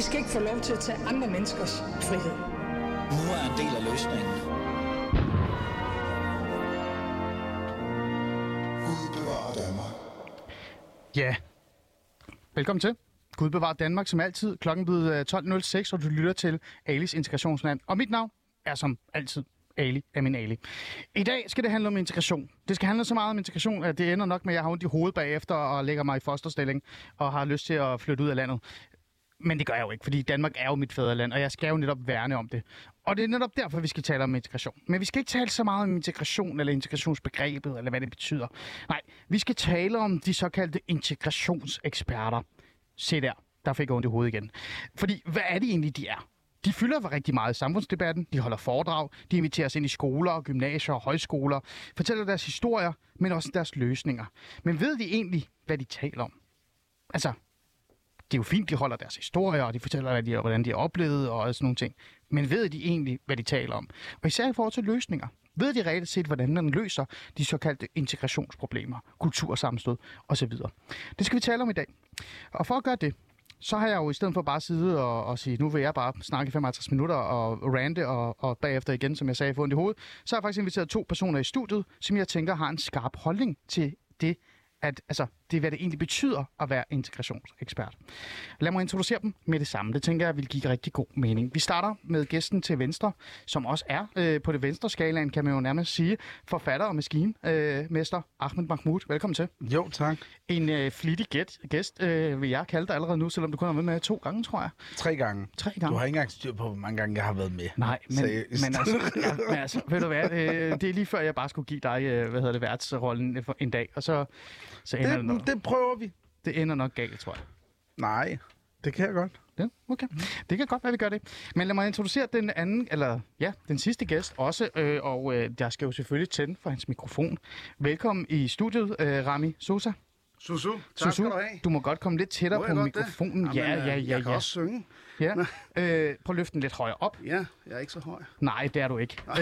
I skal ikke få lov til at tage andre menneskers frihed. Nu er en del af løsningen. Gud bevarer Danmark. Ja. Velkommen til. Gud bevarer Danmark som altid. Klokken blevet øh, 12.06, og du lytter til Alis Integrationsland. Og mit navn er som altid Ali Amin Ali. I dag skal det handle om integration. Det skal handle så meget om integration, at det ender nok med, at jeg har ondt i hovedet bagefter og lægger mig i fosterstilling og har lyst til at flytte ud af landet. Men det gør jeg jo ikke, fordi Danmark er jo mit fædreland, og jeg skal jo netop værne om det. Og det er netop derfor, vi skal tale om integration. Men vi skal ikke tale så meget om integration eller integrationsbegrebet, eller hvad det betyder. Nej, vi skal tale om de såkaldte integrationseksperter. Se der, der fik jeg ondt i hovedet igen. Fordi, hvad er det egentlig, de er? De fylder rigtig meget i samfundsdebatten, de holder foredrag, de inviterer os ind i skoler, gymnasier og højskoler, fortæller deres historier, men også deres løsninger. Men ved de egentlig, hvad de taler om? Altså, det er jo fint, de holder deres historier, og de fortæller, hvad de, hvordan de har oplevet og sådan nogle ting. Men ved de egentlig, hvad de taler om? Og især i forhold til løsninger. Ved de reelt set, hvordan man løser de såkaldte integrationsproblemer, kultursammenstød osv.? Det skal vi tale om i dag. Og for at gøre det, så har jeg jo i stedet for bare at sidde og, og sige, nu vil jeg bare snakke i 55 minutter og rante, og, og bagefter igen, som jeg sagde, få ondt i hovedet, så har jeg faktisk inviteret to personer i studiet, som jeg tænker har en skarp holdning til det, at altså, det er, hvad det egentlig betyder at være integrationsekspert. Lad mig introducere dem med det samme. Det tænker jeg vil give rigtig god mening. Vi starter med gæsten til venstre, som også er øh, på det venstre skalaen, kan man jo nærmest sige, forfatter og maskinmester øh, Ahmed Mahmoud. Velkommen til. Jo, tak. En øh, flittig gæt, gæst, øh, vil jeg kalde dig allerede nu, selvom du kun har været med to gange, tror jeg. Tre gange. Tre gange. Du har ikke engang styr på, hvor mange gange jeg har været med. Nej, men, Seriøst. men, altså, ja, men altså, ved du hvad, øh, det er lige før, jeg bare skulle give dig, øh, hvad hedder det, værtsrollen en dag, og så, så ender det, nok, det, det prøver vi. det ender nok galt, tror jeg. Nej, det kan jeg godt. Ja, okay. Det kan godt være, vi gør det. Men lad mig introducere den anden, eller ja, den sidste gæst også, øh, og øh, jeg skal jo selvfølgelig tænde for hans mikrofon. Velkommen i studiet, øh, Rami Sosa. Susu, tak Susu, skal du have. du må godt komme lidt tættere på jeg det? mikrofonen. Ja, Jamen, ja, øh, ja, Jeg kan ja. også synge. ja. Øh, prøv at løfte den lidt højere op. Ja, jeg er ikke så høj. Nej, det er du ikke. øh,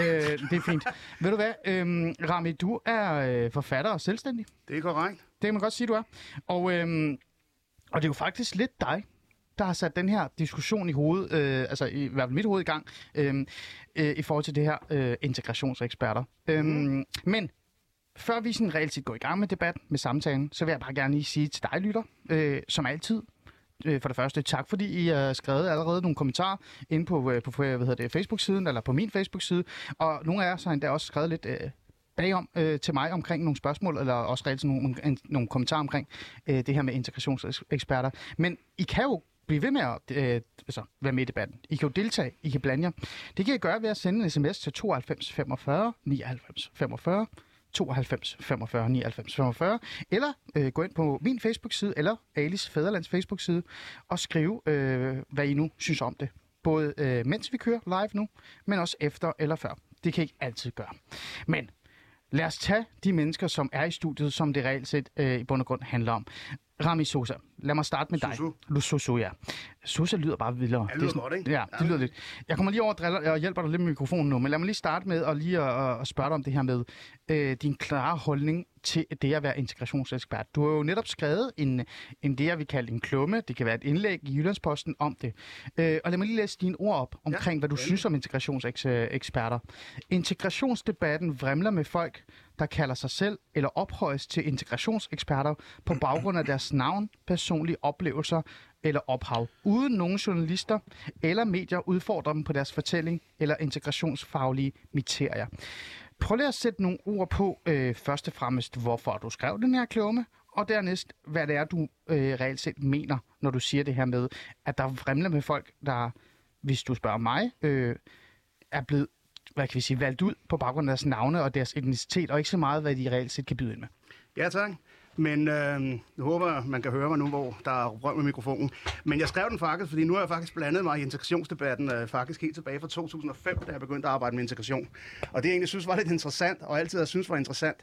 det er fint. Ved du hvad, øhm, Rami, du er øh, forfatter og selvstændig. Det er korrekt. Det kan man godt sige, du er. Og, øhm, og det er jo faktisk lidt dig, der har sat den her diskussion i hovedet, øh, altså i, i hvert fald mit hoved i gang, øh, øh, i forhold til det her øh, integrationseksperter. Øhm, Mhm. Men før vi sådan reelt set går i gang med debatten, med samtalen, så vil jeg bare gerne lige sige til dig, lytter, øh, som altid, øh, for det første, tak fordi I har skrevet allerede nogle kommentarer inde på, øh, på hvad hedder det, Facebook-siden, eller på min Facebook-side, og nogle af jer har endda også skrevet lidt øh, bagom øh, til mig omkring nogle spørgsmål, eller også reelt nogle, en, nogle kommentarer omkring øh, det her med integrationseksperter. Men I kan jo blive ved med at øh, altså, være med i debatten. I kan jo deltage, I kan blande jer. Det kan I gøre ved at sende en sms til 92 45 99 45 92 45 99 45, eller øh, gå ind på min Facebook-side, eller Alice Fæderlands Facebook-side, og skrive, øh, hvad I nu synes om det. Både øh, mens vi kører live nu, men også efter eller før. Det kan I altid gøre. Men lad os tage de mennesker, som er i studiet, som det reelt set øh, i bund og grund handler om. Rami Sosa, lad mig starte med dig. Susu. Lu Susu, ja. Sosa lyder bare vildere. Ja, det lyder er godt, ikke? Ja, det Ja. lyder lidt. Jeg kommer lige over og, driller, og hjælper dig lidt med mikrofonen nu, men lad mig lige starte med at lige at, at spørge dig om det her med øh, din klare holdning til det at være integrationsekspert. Du har jo netop skrevet en, en det, jeg vil kalde en klumme. Det kan være et indlæg i Jyllandsposten om det. Øh, og lad mig lige læse dine ord op omkring, ja, hvad du endelig. synes om integrationseksperter. Integrationsdebatten vrimler med folk, der kalder sig selv eller ophøjes til integrationseksperter på baggrund af deres navn, personlige oplevelser eller ophav, uden nogen journalister eller medier udfordrer dem på deres fortælling eller integrationsfaglige kriterier. Prøv lige at sætte nogle ord på, øh, først og fremmest, hvorfor du skrev den her klumme, og dernæst, hvad det er, du øh, reelt set mener, når du siger det her med, at der fremler med folk, der, hvis du spørger mig, øh, er blevet hvad kan vi sige, valgt ud på baggrund af deres navne og deres etnicitet, og ikke så meget, hvad de reelt set kan byde ind med. Ja, tak. Men øh, jeg håber, man kan høre mig nu, hvor der er røg med mikrofonen. Men jeg skrev den faktisk, fordi nu har jeg faktisk blandet mig i integrationsdebatten, øh, faktisk helt tilbage fra 2005, da jeg begyndte at arbejde med integration. Og det jeg egentlig synes var lidt interessant, og altid har synes var interessant,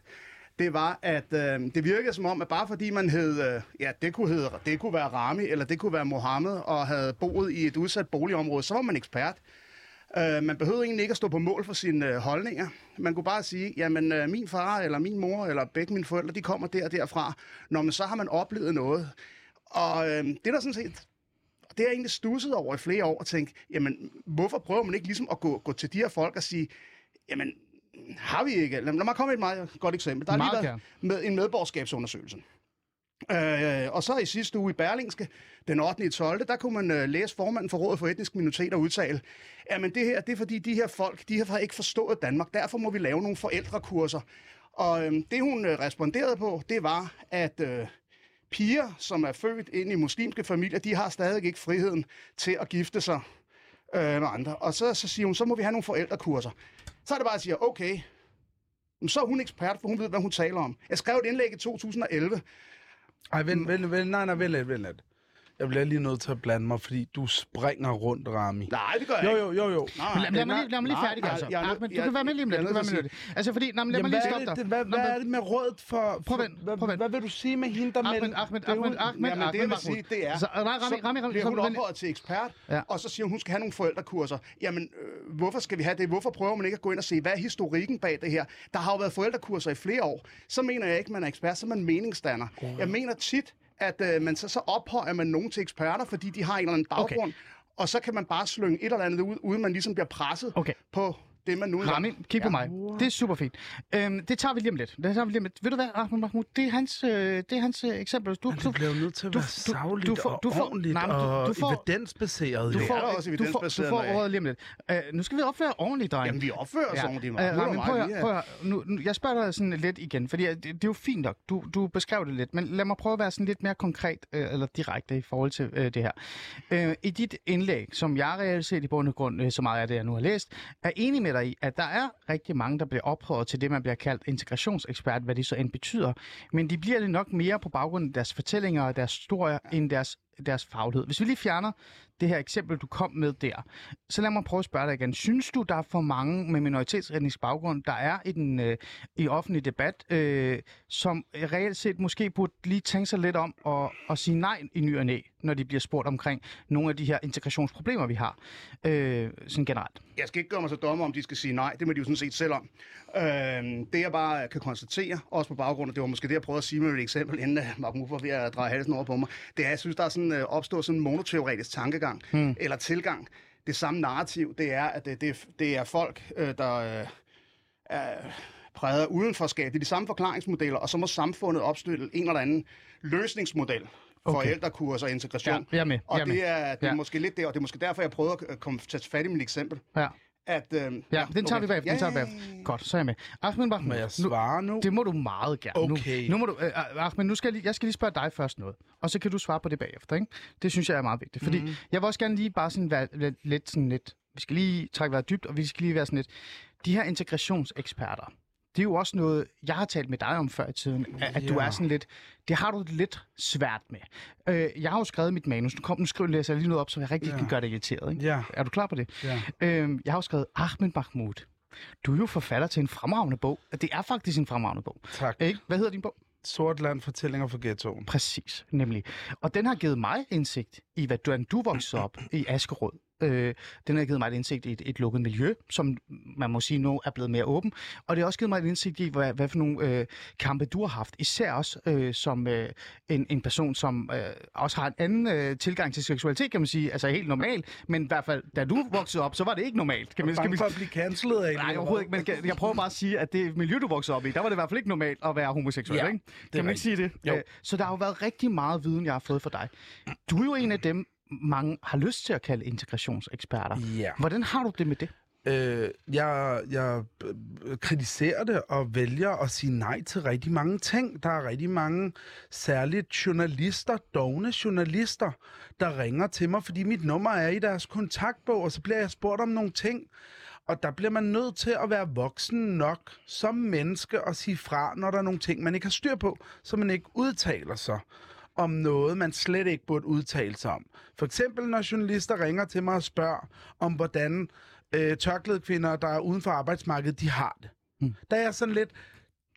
det var, at øh, det virkede som om, at bare fordi man hed, øh, ja, det kunne, hedde, det kunne være Rami, eller det kunne være Mohammed, og havde boet i et udsat boligområde, så var man ekspert. Øh, man behøvede egentlig ikke at stå på mål for sine øh, holdninger. Man kunne bare sige, jamen øh, min far eller min mor eller begge mine forældre, de kommer der og derfra. Når man så har man oplevet noget. Og øh, det er der sådan set det har jeg egentlig stusset over i flere år og tænkt, jamen, hvorfor prøver man ikke ligesom at gå, gå til de her folk og sige, jamen, har vi ikke... Lad, lad mig komme med et meget godt eksempel. Der Meget lige været med en medborgerskabsundersøgelse. Øh, og så i sidste uge i Berlingske, den 8. i 12., der kunne man øh, læse formanden for Rådet for Etniske Minoriteter udtale, jamen det her, det er fordi de her folk, de har ikke forstået Danmark, derfor må vi lave nogle forældrekurser. Og øh, det hun øh, responderede på, det var, at øh, piger, som er født ind i muslimske familier, de har stadig ikke friheden til at gifte sig øh, med andre. Og så, så siger hun, så må vi have nogle forældrekurser. Så er det bare at sige, okay, men så er hun ekspert, for hun ved, hvad hun taler om. Jeg skrev et indlæg i 2011, ej, vent, vent, vent, nej, nej, vent lidt, vent lidt. Jeg bliver lige nødt til at blande mig, fordi du springer rundt, Rami. Nej, det gør jeg Jo, ikke. jo, jo, jo. Nej, lad, lad, mig nej, lige, lad mig lige nej, færdig, nej, altså. er Ahmed, du jeg- kan være med lige om lidt. Du kan være med lidt. Altså, fordi... Men lad Jamen, mig lige stoppe dig. det, hvad, hvad er det med rådet for... Prøv vent, hvad, prøv vent. hvad vil du sige med hende, der Ahmed. Ahmed, Ahmed, Ahmed, Jamen, det jeg Ahmed vil sige, det er, Så, Rami, Rami, Rami, så bliver hun ophøjet til ekspert, og så siger hun, hun skal have nogle forældrekurser. Jamen, øh, hvorfor skal vi have det? Hvorfor prøver man ikke at gå ind og se, hvad er historikken bag det her? Der har jo været forældrekurser i flere år. Så mener jeg ikke, man er ekspert, så er man meningsdanner. Jeg mener tit, at øh, man så, så ophøjer man nogen til eksperter, fordi de har en eller anden baggrund, okay. og så kan man bare slynge et eller andet ud, uden man ligesom bliver presset Okay. på det, man nu engang- Rami, kig på mig. Det er super fint. Øhm, det tager vi lige om lidt. Det tager vi lige om lidt. Ved du hvad, Ahmed Mahmoud? Det er hans, øh, det er hans øh, eksempel. Du, Men det bliver jo nødt til at du- være du- savligt du får- og du får- ordentligt nej, du- og du får- evidensbaseret. du får, er også du får, du evidensbaseret får ordet lige om lidt. Øh, nu skal vi opføre ordentligt, dreng. Jamen, vi opfører os ordentligt, Ja, Mark. øh, Nu der Rami, meget, prøv, at- prøv, at- nu, nu, jeg spørger dig sådan lidt igen, fordi det, det er jo fint nok. Du, du beskrev det lidt, men lad mig prøve at være sådan lidt mere konkret øh, eller direkte i forhold til øh, det her. Øh, I dit indlæg, som jeg reelt set i bund og grund, øh, så meget af det, jeg nu har læst, er enig med dig i, at der er rigtig mange, der bliver ophøjet til det, man bliver kaldt integrationsekspert, hvad det så end betyder. Men de bliver det nok mere på baggrund af deres fortællinger og deres historier, end deres deres faglighed. Hvis vi lige fjerner det her eksempel, du kom med der, så lad mig prøve at spørge dig igen. Synes du, der er for mange med minoritetsretnisk baggrund, der er i den øh, i offentlig debat, øh, som reelt set måske burde lige tænke sig lidt om at, at sige nej i ny og næ, når de bliver spurgt omkring nogle af de her integrationsproblemer, vi har, øh, sådan generelt? Jeg skal ikke gøre mig så dommer, om de skal sige nej. Det må de jo sådan set selv om. Øh, det jeg bare kan konstatere, også på baggrund af, det var måske det, jeg prøvede at sige med et eksempel, inden øh, Mark Muffer ved at dreje halsen over på mig, det er, at jeg synes, der er sådan, øh, opstået sådan en monoteoretisk tankegang, hmm. eller tilgang. Det samme narrativ, det er, at det, det, det er folk, øh, der øh, er præget af udenforskab. Det er de samme forklaringsmodeller, og så må samfundet opstille en eller anden løsningsmodel for Okay. forældrekurs og integration. Ja, jeg er med, Og jeg er det er, det er Ja. måske lidt det, og det er måske derfor, jeg prøver at komme tage fat i mit eksempel. Ja, At, øh, ja, den tager okay. vi bagefter. Den tager vi bagefter. Godt, så er jeg med. Ahmed Mahmoud, Må jeg svare nu? Det må du meget gerne. Okay. Nu, nu må du, øh, Ahmed, nu skal jeg, lige, jeg skal lige spørge dig først noget, og så kan du svare på det bagefter. Ikke? Det synes jeg er meget vigtigt, fordi mm. jeg vil også gerne lige bare sådan være lidt, lidt sådan lidt, vi skal lige trække vejret dybt, og vi skal lige være sådan lidt, de her integrationseksperter, det er jo også noget, jeg har talt med dig om før i tiden, at, at du er sådan lidt, det har du det lidt svært med. Øh, jeg har jo skrevet mit manus, nu kom nu skriver læser jeg lige noget op, så jeg rigtig Ja. kan gøre det irriteret. Ikke? Ja. Er du klar på det? Ja. Øhm, jeg har jo skrevet Ahmed Mahmoud. Du er jo forfatter til en fremragende bog. Det er faktisk en fremragende bog. Tak. Ikke? Hvad hedder din bog? Sort land fortællinger fra ghettoen. Præcis, nemlig. Og den har givet mig indsigt i, du, du voksede op i Askerød. Øh, den har givet mig et indsigt i et, et lukket miljø, som man må sige nu er blevet mere åben. Og det har også givet mig et indsigt i, hvad, hvad for nogle øh, kampe du har haft. Især også øh, som øh, en, en person, som øh, også har en anden øh, tilgang til seksualitet, kan man sige. Altså helt normal. Men i hvert fald, da du voksede op, så var det ikke normalt. Kan man, skal vi, for at blive cancelet af Nej, overhovedet ikke, men jeg- jeg prøver bare at sige, at det miljø, du voksede op i, der var det i hvert fald ikke normalt at være homoseksuel, Ja, ikke? Kan man ikke sige det? Jo. Øh, Så der har jo været rigtig meget viden, jeg har fået for dig. Du er jo en af dem, mange har lyst til at kalde integrationseksperter. Ja. Hvordan har du det med det? Øh, jeg, jeg øh, kritiserer det og vælger at sige nej til rigtig mange ting. Der er rigtig mange, særligt journalister, dogne journalister, der ringer til mig, fordi mit nummer er i deres kontaktbog, og så bliver jeg spurgt om nogle ting. Og der bliver man nødt til at være voksen nok som menneske og sige fra, når der er nogle ting, man ikke har styr på, så man ikke udtaler sig om noget, man slet ikke burde udtale sig om. For eksempel, når journalister ringer til mig og spørger om, hvordan øh, tørklæde kvinder, der er uden for arbejdsmarkedet, de har det. Mm. Der er sådan lidt,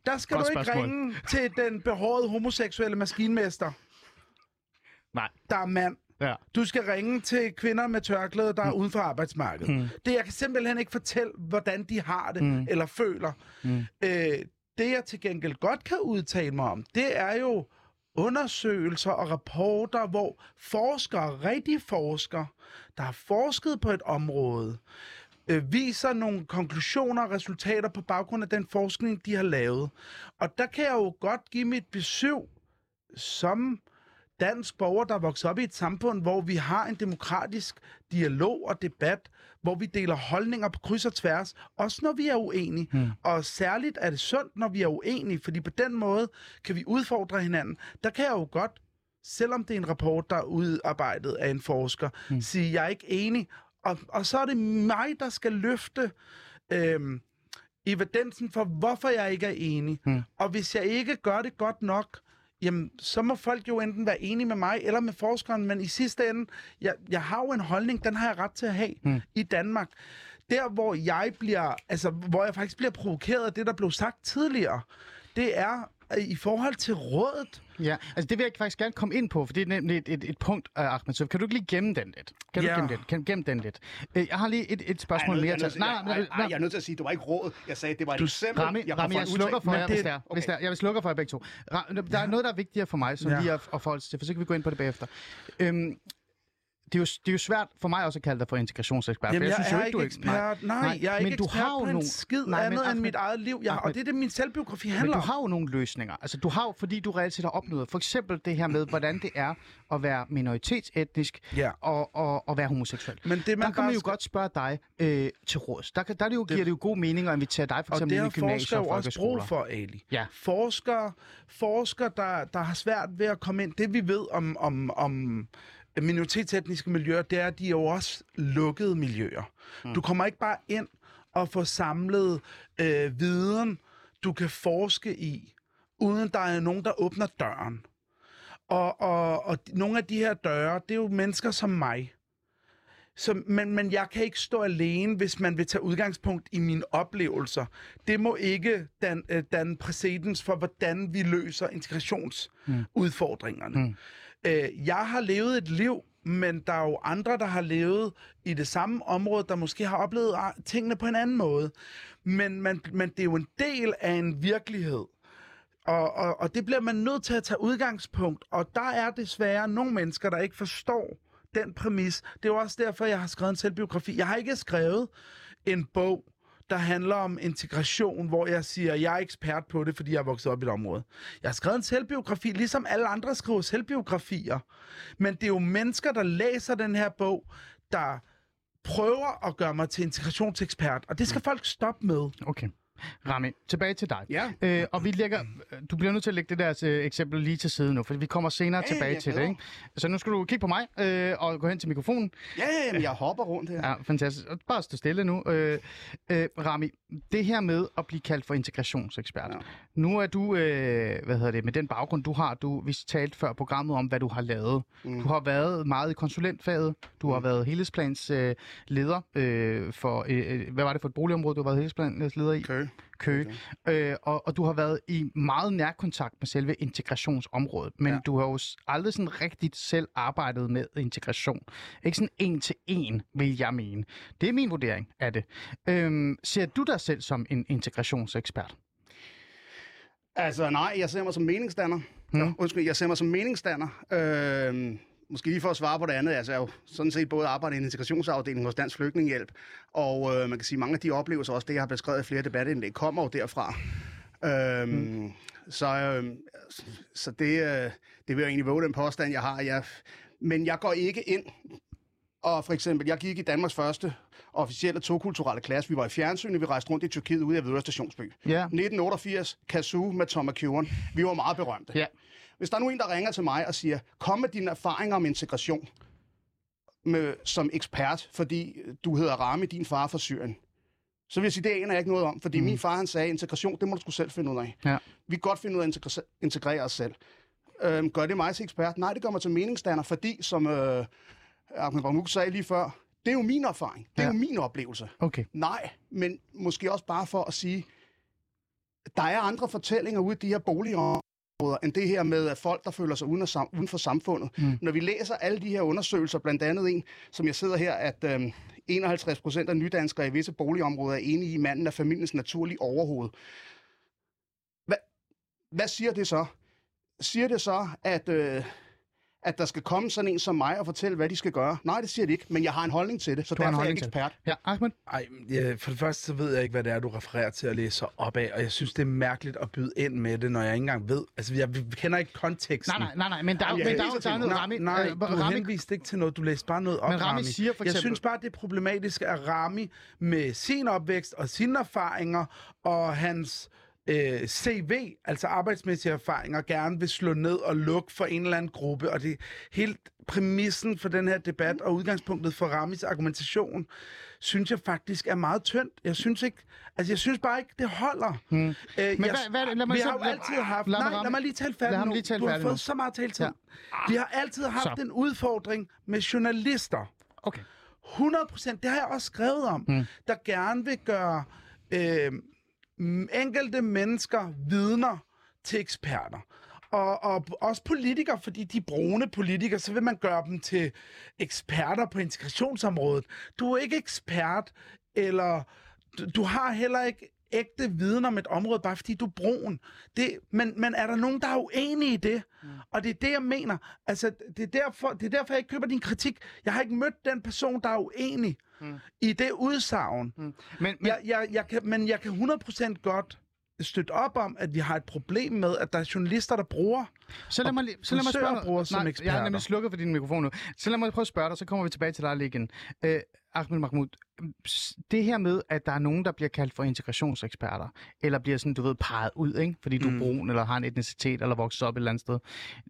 der skal Godt du ikke spørgsmål. ringe til den behårede homoseksuelle maskinmester, Nej. der er mand. Ja. Du skal ringe til kvinder med tørklæde, der er uden for arbejdsmarkedet. Mm. Det, jeg kan simpelthen ikke fortælle, hvordan de har det mm. eller føler. Mm. Øh, det, jeg til gengæld godt kan udtale mig om, det er jo undersøgelser og rapporter, hvor forskere, rigtige forskere, der har forsket på et område, øh, viser nogle konklusioner og resultater på baggrund af den forskning, de har lavet. Og der kan jeg jo godt give mit besøg som dansk borger, der vokser op i et samfund, hvor vi har en demokratisk dialog og debat, hvor vi deler holdninger på kryds og tværs, også når vi er uenige. Hmm. Og særligt er det sundt, når vi er uenige, fordi på den måde kan vi udfordre hinanden. Der kan jeg jo godt, selvom det er en rapport, der er udarbejdet af en forsker, hmm. sige, jeg er ikke enig. Og, og så er det mig, der skal løfte øhm, evidensen for, hvorfor jeg ikke er enig. Hmm. Og hvis jeg ikke gør det godt nok, jamen, så må folk jo enten være enige med mig eller med forskeren, men i sidste ende, jeg, jeg har jo en holdning, den har jeg ret til at have hmm. i Danmark. Der, hvor jeg bliver, altså, hvor jeg faktisk bliver provokeret af det, der blev sagt tidligere, det er i forhold til rådet. Ja, altså det vil jeg faktisk gerne komme ind på, for det er nemlig et, et, et punkt, uh, Ahmed. Så kan du ikke lige gemme den lidt? Kan Ja. du gemme den, kan, gemme den lidt? Uh, jeg har lige et, et spørgsmål Ej, mere jeg, er til. til- jeg, nej, nej, jeg er nødt til at sige, at det var ikke råd. Jeg sagde, at det var et eksempel. Rami, jeg Rami, jeg slukker for jer, det- hvis der, hvis okay. der, jeg vil slukker for jer begge to. Der er noget, der er vigtigere for mig, som Ja. lige at, at forholde sig til, for så kan vi gå ind på det bagefter. Øhm, det er, jo, det er jo svært for mig også at kalde dig for integrationsekspert. Jamen, for jeg, synes er jo ikke du ekspert. Nej, Nej, nej, jeg er men ikke du har jo nogle- skid Nej, men andet end Ahmed- mit eget liv. Jeg, Ahmed- og det er det, min selvbiografi Men handler du om. har jo nogle løsninger. Altså, du har jo, fordi du reelt set har opnået, for eksempel det her med, hvordan det er at være minoritetsetnisk Ja. og, og, og være homoseksuel. Men det, der man kan man jo skal- godt spørge dig øh, til råds. Der, der er det jo, giver det jo god mening at invitere dig for Og eksempel det ind har i gymnasier forskere og jo også brug folkeskoler. for, Ali. Ja. Forskere, forskere der, der har svært ved at komme ind. Det vi ved om, om, om minoritetsetniske miljøer, det er, at de er jo også lukkede miljøer. Mm. Du kommer ikke bare ind og får samlet øh, viden, du kan forske i, uden der er nogen, der åbner døren. Og, og, og nogle af de her døre, det er jo mennesker som mig. Så, men, men jeg kan ikke stå alene, hvis man vil tage udgangspunkt i mine oplevelser. Det må ikke danne, øh, danne præcedens for, hvordan vi løser integrationsudfordringerne. Mm. Øh, jeg har levet et liv, men der er jo andre, der har levet i det samme område, der måske har oplevet tingene på en anden måde. Men, man, men det er jo en del af en virkelighed. Og, og, og det bliver man nødt til at tage udgangspunkt. Og der er desværre nogle mennesker, der ikke forstår den præmis. Det er jo også derfor, jeg har skrevet en selvbiografi. Jeg har ikke skrevet en bog, der handler om integration, hvor jeg siger, at jeg er ekspert på det, fordi jeg er vokset op i et område. Jeg har skrevet en selvbiografi, ligesom alle andre skriver selvbiografier. Men det er jo mennesker, der læser den her bog, der prøver at gøre mig til integrationsekspert. Og det skal folk stoppe med. Okay. Rami, tilbage til dig. Ja. Øh, og vi lægger, du bliver nødt til at lægge det der øh, eksempel lige til side nu, for vi kommer senere Ja, tilbage ja, til det. Ikke? Så nu skal du kigge på mig øh, og gå hen til mikrofonen. Ja, ja, jamen, jeg hopper rundt her. Ja, fantastisk. Bare stå stille nu. Øh, øh, Rami, det her med at blive kaldt for integrationsekspert. Ja. Nu er du, øh, hvad hedder det, med den baggrund, du har, du, vi talte før programmet om, hvad du har lavet. Mm. Du har været meget i konsulentfaget. Du mm. har været helhedsplans øh, leder øh, for, øh, øh, hvad var det for et boligområde, du har været helhedsplans leder i? Kø. Køge. Okay. Øh, og, og du har været i meget nær kontakt med selve integrationsområdet, men ja. Du har jo aldrig sådan rigtigt selv arbejdet med integration. Ikke sådan en til en, vil jeg mene. Det er min vurdering af det. Øhm, ser du dig selv som en integrationsekspert? Altså, nej, jeg ser mig som meningsdanner. Hmm. Ja, undskyld, jeg ser mig som meningsdanner. Øh, måske lige for at svare på det andet. Altså, jeg har jo sådan set både arbejdet i en integrationsafdeling hos Dansk Flygtningehjælp, og øh, man kan sige, mange af de oplevelser, også det, jeg har beskrevet i flere debatindlæg, kommer jo derfra. Øh, hmm. Så, øh, så det, øh, det vil jeg egentlig våge den påstand, jeg har. Jeg, men jeg går ikke ind og for eksempel, jeg gik i Danmarks første officielle tokulturelle klasse. Vi var i fjernsynet, vi rejste rundt i Tyrkiet ude af Hvidøre Stationsby. Ja. 1988, Kazoo med Tom McEwan. Vi var meget berømte. Ja. Hvis der er nu en, der ringer til mig og siger, kom med dine erfaringer om integration med, som ekspert, fordi du hedder Rami, din far fra Syrien, så vil jeg sige, det aner jeg ikke noget om, fordi mm. min far han sagde, integration, det må du sgu selv finde ud af. Ja. Vi kan godt finde ud af at integra- integrere os selv. Øhm, gør det mig til ekspert? Nej, det gør mig til meningsdanner, fordi, som øh, Ahmed Bamuk sagde lige før, det er jo min erfaring. Det er Ja. jo min oplevelse. Okay. Nej, men måske også bare for at sige, der er andre fortællinger ude i de her boligområder, end det her med at folk, der føler sig uden, sam- uden for samfundet. Mm. Når vi læser alle de her undersøgelser, blandt andet en, som jeg sidder her, at øhm, 51 procent af nydanskere i visse boligområder er enige i, at manden er familiens naturlige overhoved. Hvad, hvad siger det så? siger det så, at, øh, at der skal komme sådan en som mig og fortælle, hvad de skal gøre? Nej, det siger de ikke, men jeg har en holdning til det, så Du derfor er jeg ikke ekspert. Ja, Ahmed? Ej, ja, for det første så ved jeg ikke, hvad det er, du refererer til at læse op af, og jeg synes, det er mærkeligt at byde ind med det, når jeg ikke engang ved. Altså, jeg vi kender ikke konteksten. Nej, nej, nej, nej, men der, er jo- Ja, men der, er det jo- er der er noget Rami. nej, øh, du Rami henviste ikke til noget. Du læste bare noget op, Men Rami siger for Jeg eksempel- synes bare, det er problematisk, at Rami med sin opvækst og sine erfaringer og hans øh, CV, altså arbejdsmæssige erfaringer, gerne vil slå ned og lukke for en eller anden gruppe. Og det er helt præmissen for den her debat og udgangspunktet for Ramis argumentation, synes jeg faktisk er meget tyndt. Jeg synes ikke, altså jeg synes bare ikke, det holder. Hmm. Øh, Men hvad- hvad- lad mig vi så- har jo lad- altid haft... lad nej, lad mig lige tale ham nu. tale du har fået nu. så meget taletid. Ja. Vi har altid haft Så. en udfordring med journalister. Okay. 100 procent, det har jeg også skrevet om, mm. der gerne vil gøre øh, enkelte mennesker vidner til eksperter. Og, og også politikere, fordi de brune politikere, så vil man gøre dem til eksperter på integrationsområdet. Du er ikke ekspert, eller du, du har heller ikke ægte viden om et område, bare fordi du er brun. Det, men, men er der nogen, der er uenige i det? Mm. Og det er det, jeg mener. Altså, det er, derfor, det er derfor, jeg ikke køber din kritik. Jeg har ikke mødt den person, der er uenig mm. I det udsagn. Mm. Men, men, Jeg, jeg, jeg kan, men jeg kan 100% godt støtte op om, at vi har et problem med, at der er journalister, der bruger. Så lad mig, så lad mig spørge at bruge dig. os som Nej, jeg har eksperter. nemlig slukket for din mikrofon nu. Så lad mig prøve at spørge dig, så kommer vi tilbage til dig lige igen. Øh, Ahmed Mahmoud, det her med, at der er nogen, der bliver kaldt for integrationseksperter, eller bliver sådan, du ved, peget ud, ikke? fordi du er Mm. brun, eller har en etnicitet, eller vokset op et eller andet sted.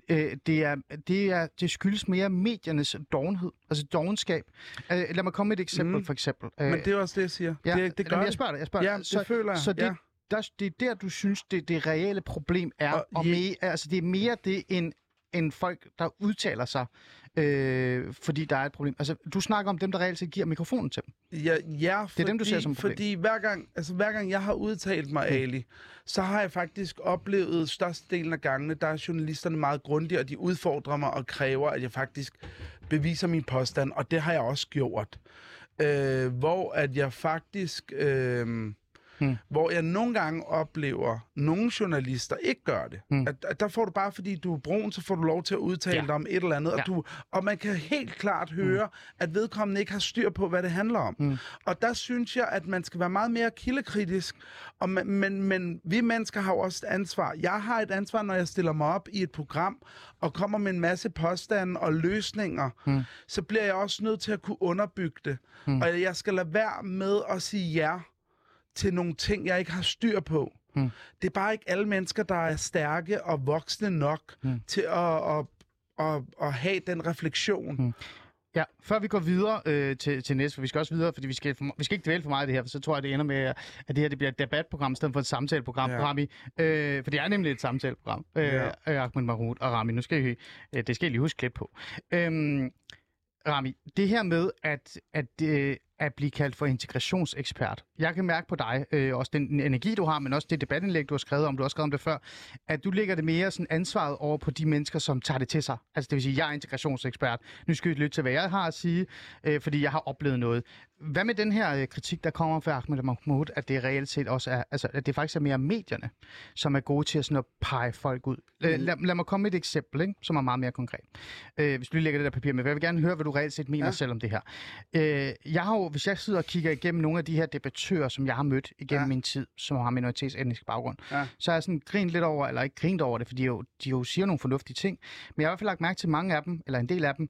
Øh, det, er, det, er, det skyldes mere mediernes dovenhed, altså dovenskab. Øh, lad mig komme med et eksempel, Mm. for eksempel. Øh, Men det er også det, jeg siger. ja, det, det gør jamen, jeg spørger dig, jeg spørger Ja, dig. det føler jeg, Så det, ja. der, det er der, du synes, det, det reelle problem er, og, Og mere, altså, det er mere det, end, end folk, der udtaler sig, øh, fordi der er et problem. Altså, du snakker om dem, der reelt set giver mikrofonen til dem. Ja, ja fordi, Det er dem, du ser som problem. Fordi hver gang, altså, hver gang jeg har udtalt mig, Ali, så har jeg faktisk oplevet størstedelen af gangene, der er journalisterne meget grundige, og de udfordrer mig og kræver, at jeg faktisk beviser min påstand, og det har jeg også gjort. Øh, hvor at jeg faktisk... Øh, Hmm. Hvor jeg nogle gange oplever, at nogle journalister ikke gør det. Hmm. At, at der får du bare, fordi du er brun, så får du lov til at udtale Ja. dig om et eller andet. Ja. Og, du, og man kan helt klart høre, mm. at vedkommende ikke har styr på, hvad det handler om. Mm. Og der synes jeg, at man skal være meget mere kildekritisk. Og man, men, men vi mennesker har jo også et ansvar. Jeg har et ansvar, når jeg stiller mig op i et program og kommer med en masse påstande og løsninger, Mm. så bliver jeg også nødt til at kunne underbygge det. Mm. Og jeg skal lade være med at sige ja til nogle ting, jeg ikke har styr på. Mm. Det er bare ikke alle mennesker, der er stærke og voksne nok Mm. til at, at, at, at have den refleksion. Mm. Ja, før vi går videre øh, til, til næste, for vi skal også videre, fordi vi skal, vi skal ikke dvæle for meget af det her, for så tror jeg, det ender med, at det her det bliver et debatprogram, i stedet for et samtaleprogram, Ja. Rami. Øh, for det er nemlig et samtaleprogram, øh, Ja. Ahmed Mahmoud og Rami. Nu skal I, øh, det skal I lige huske lidt på. Øhm, Rami, det her med at, at, øh, at blive kaldt for integrationsekspert. Jeg kan mærke på dig, øh, også den energi, du har, men også det debatindlæg, du har skrevet om, du har skrevet om det før, at du lægger det mere sådan ansvaret over på de mennesker, som tager det til sig. Altså det vil sige, jeg er integrationsekspert. Nu skal I lytte til, hvad jeg har at sige, øh, fordi jeg har oplevet noget. Hvad med den her øh, kritik, der kommer fra Ahmed Mahmoud, at det reelt set også er, altså at det faktisk er mere medierne, som er gode til at, sådan at pege folk ud? Øh, lad, lad mig komme med et eksempel, ikke, som er meget mere konkret. Øh, hvis du lige lægger det der papir med, jeg vil gerne høre, hvad du reelt set mener ja. Selv om det her. Øh, jeg har jo, hvis jeg sidder og kigger igennem nogle af de her debattører, som jeg har mødt igennem ja. Min tid, som har minoritetsetnisk baggrund, Ja. så har jeg sådan grint lidt over, eller ikke grint over det, fordi de jo, de jo siger nogle fornuftige ting, men jeg har i hvert fald lagt mærke til mange af dem, eller en del af dem,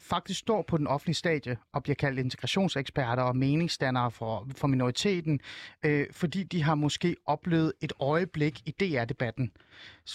faktisk står på den offentlige stadie og bliver kaldt integrationseksperter og meningsdannere for, for minoriteten, øh, fordi de har måske oplevet et øjeblik i DR-debatten,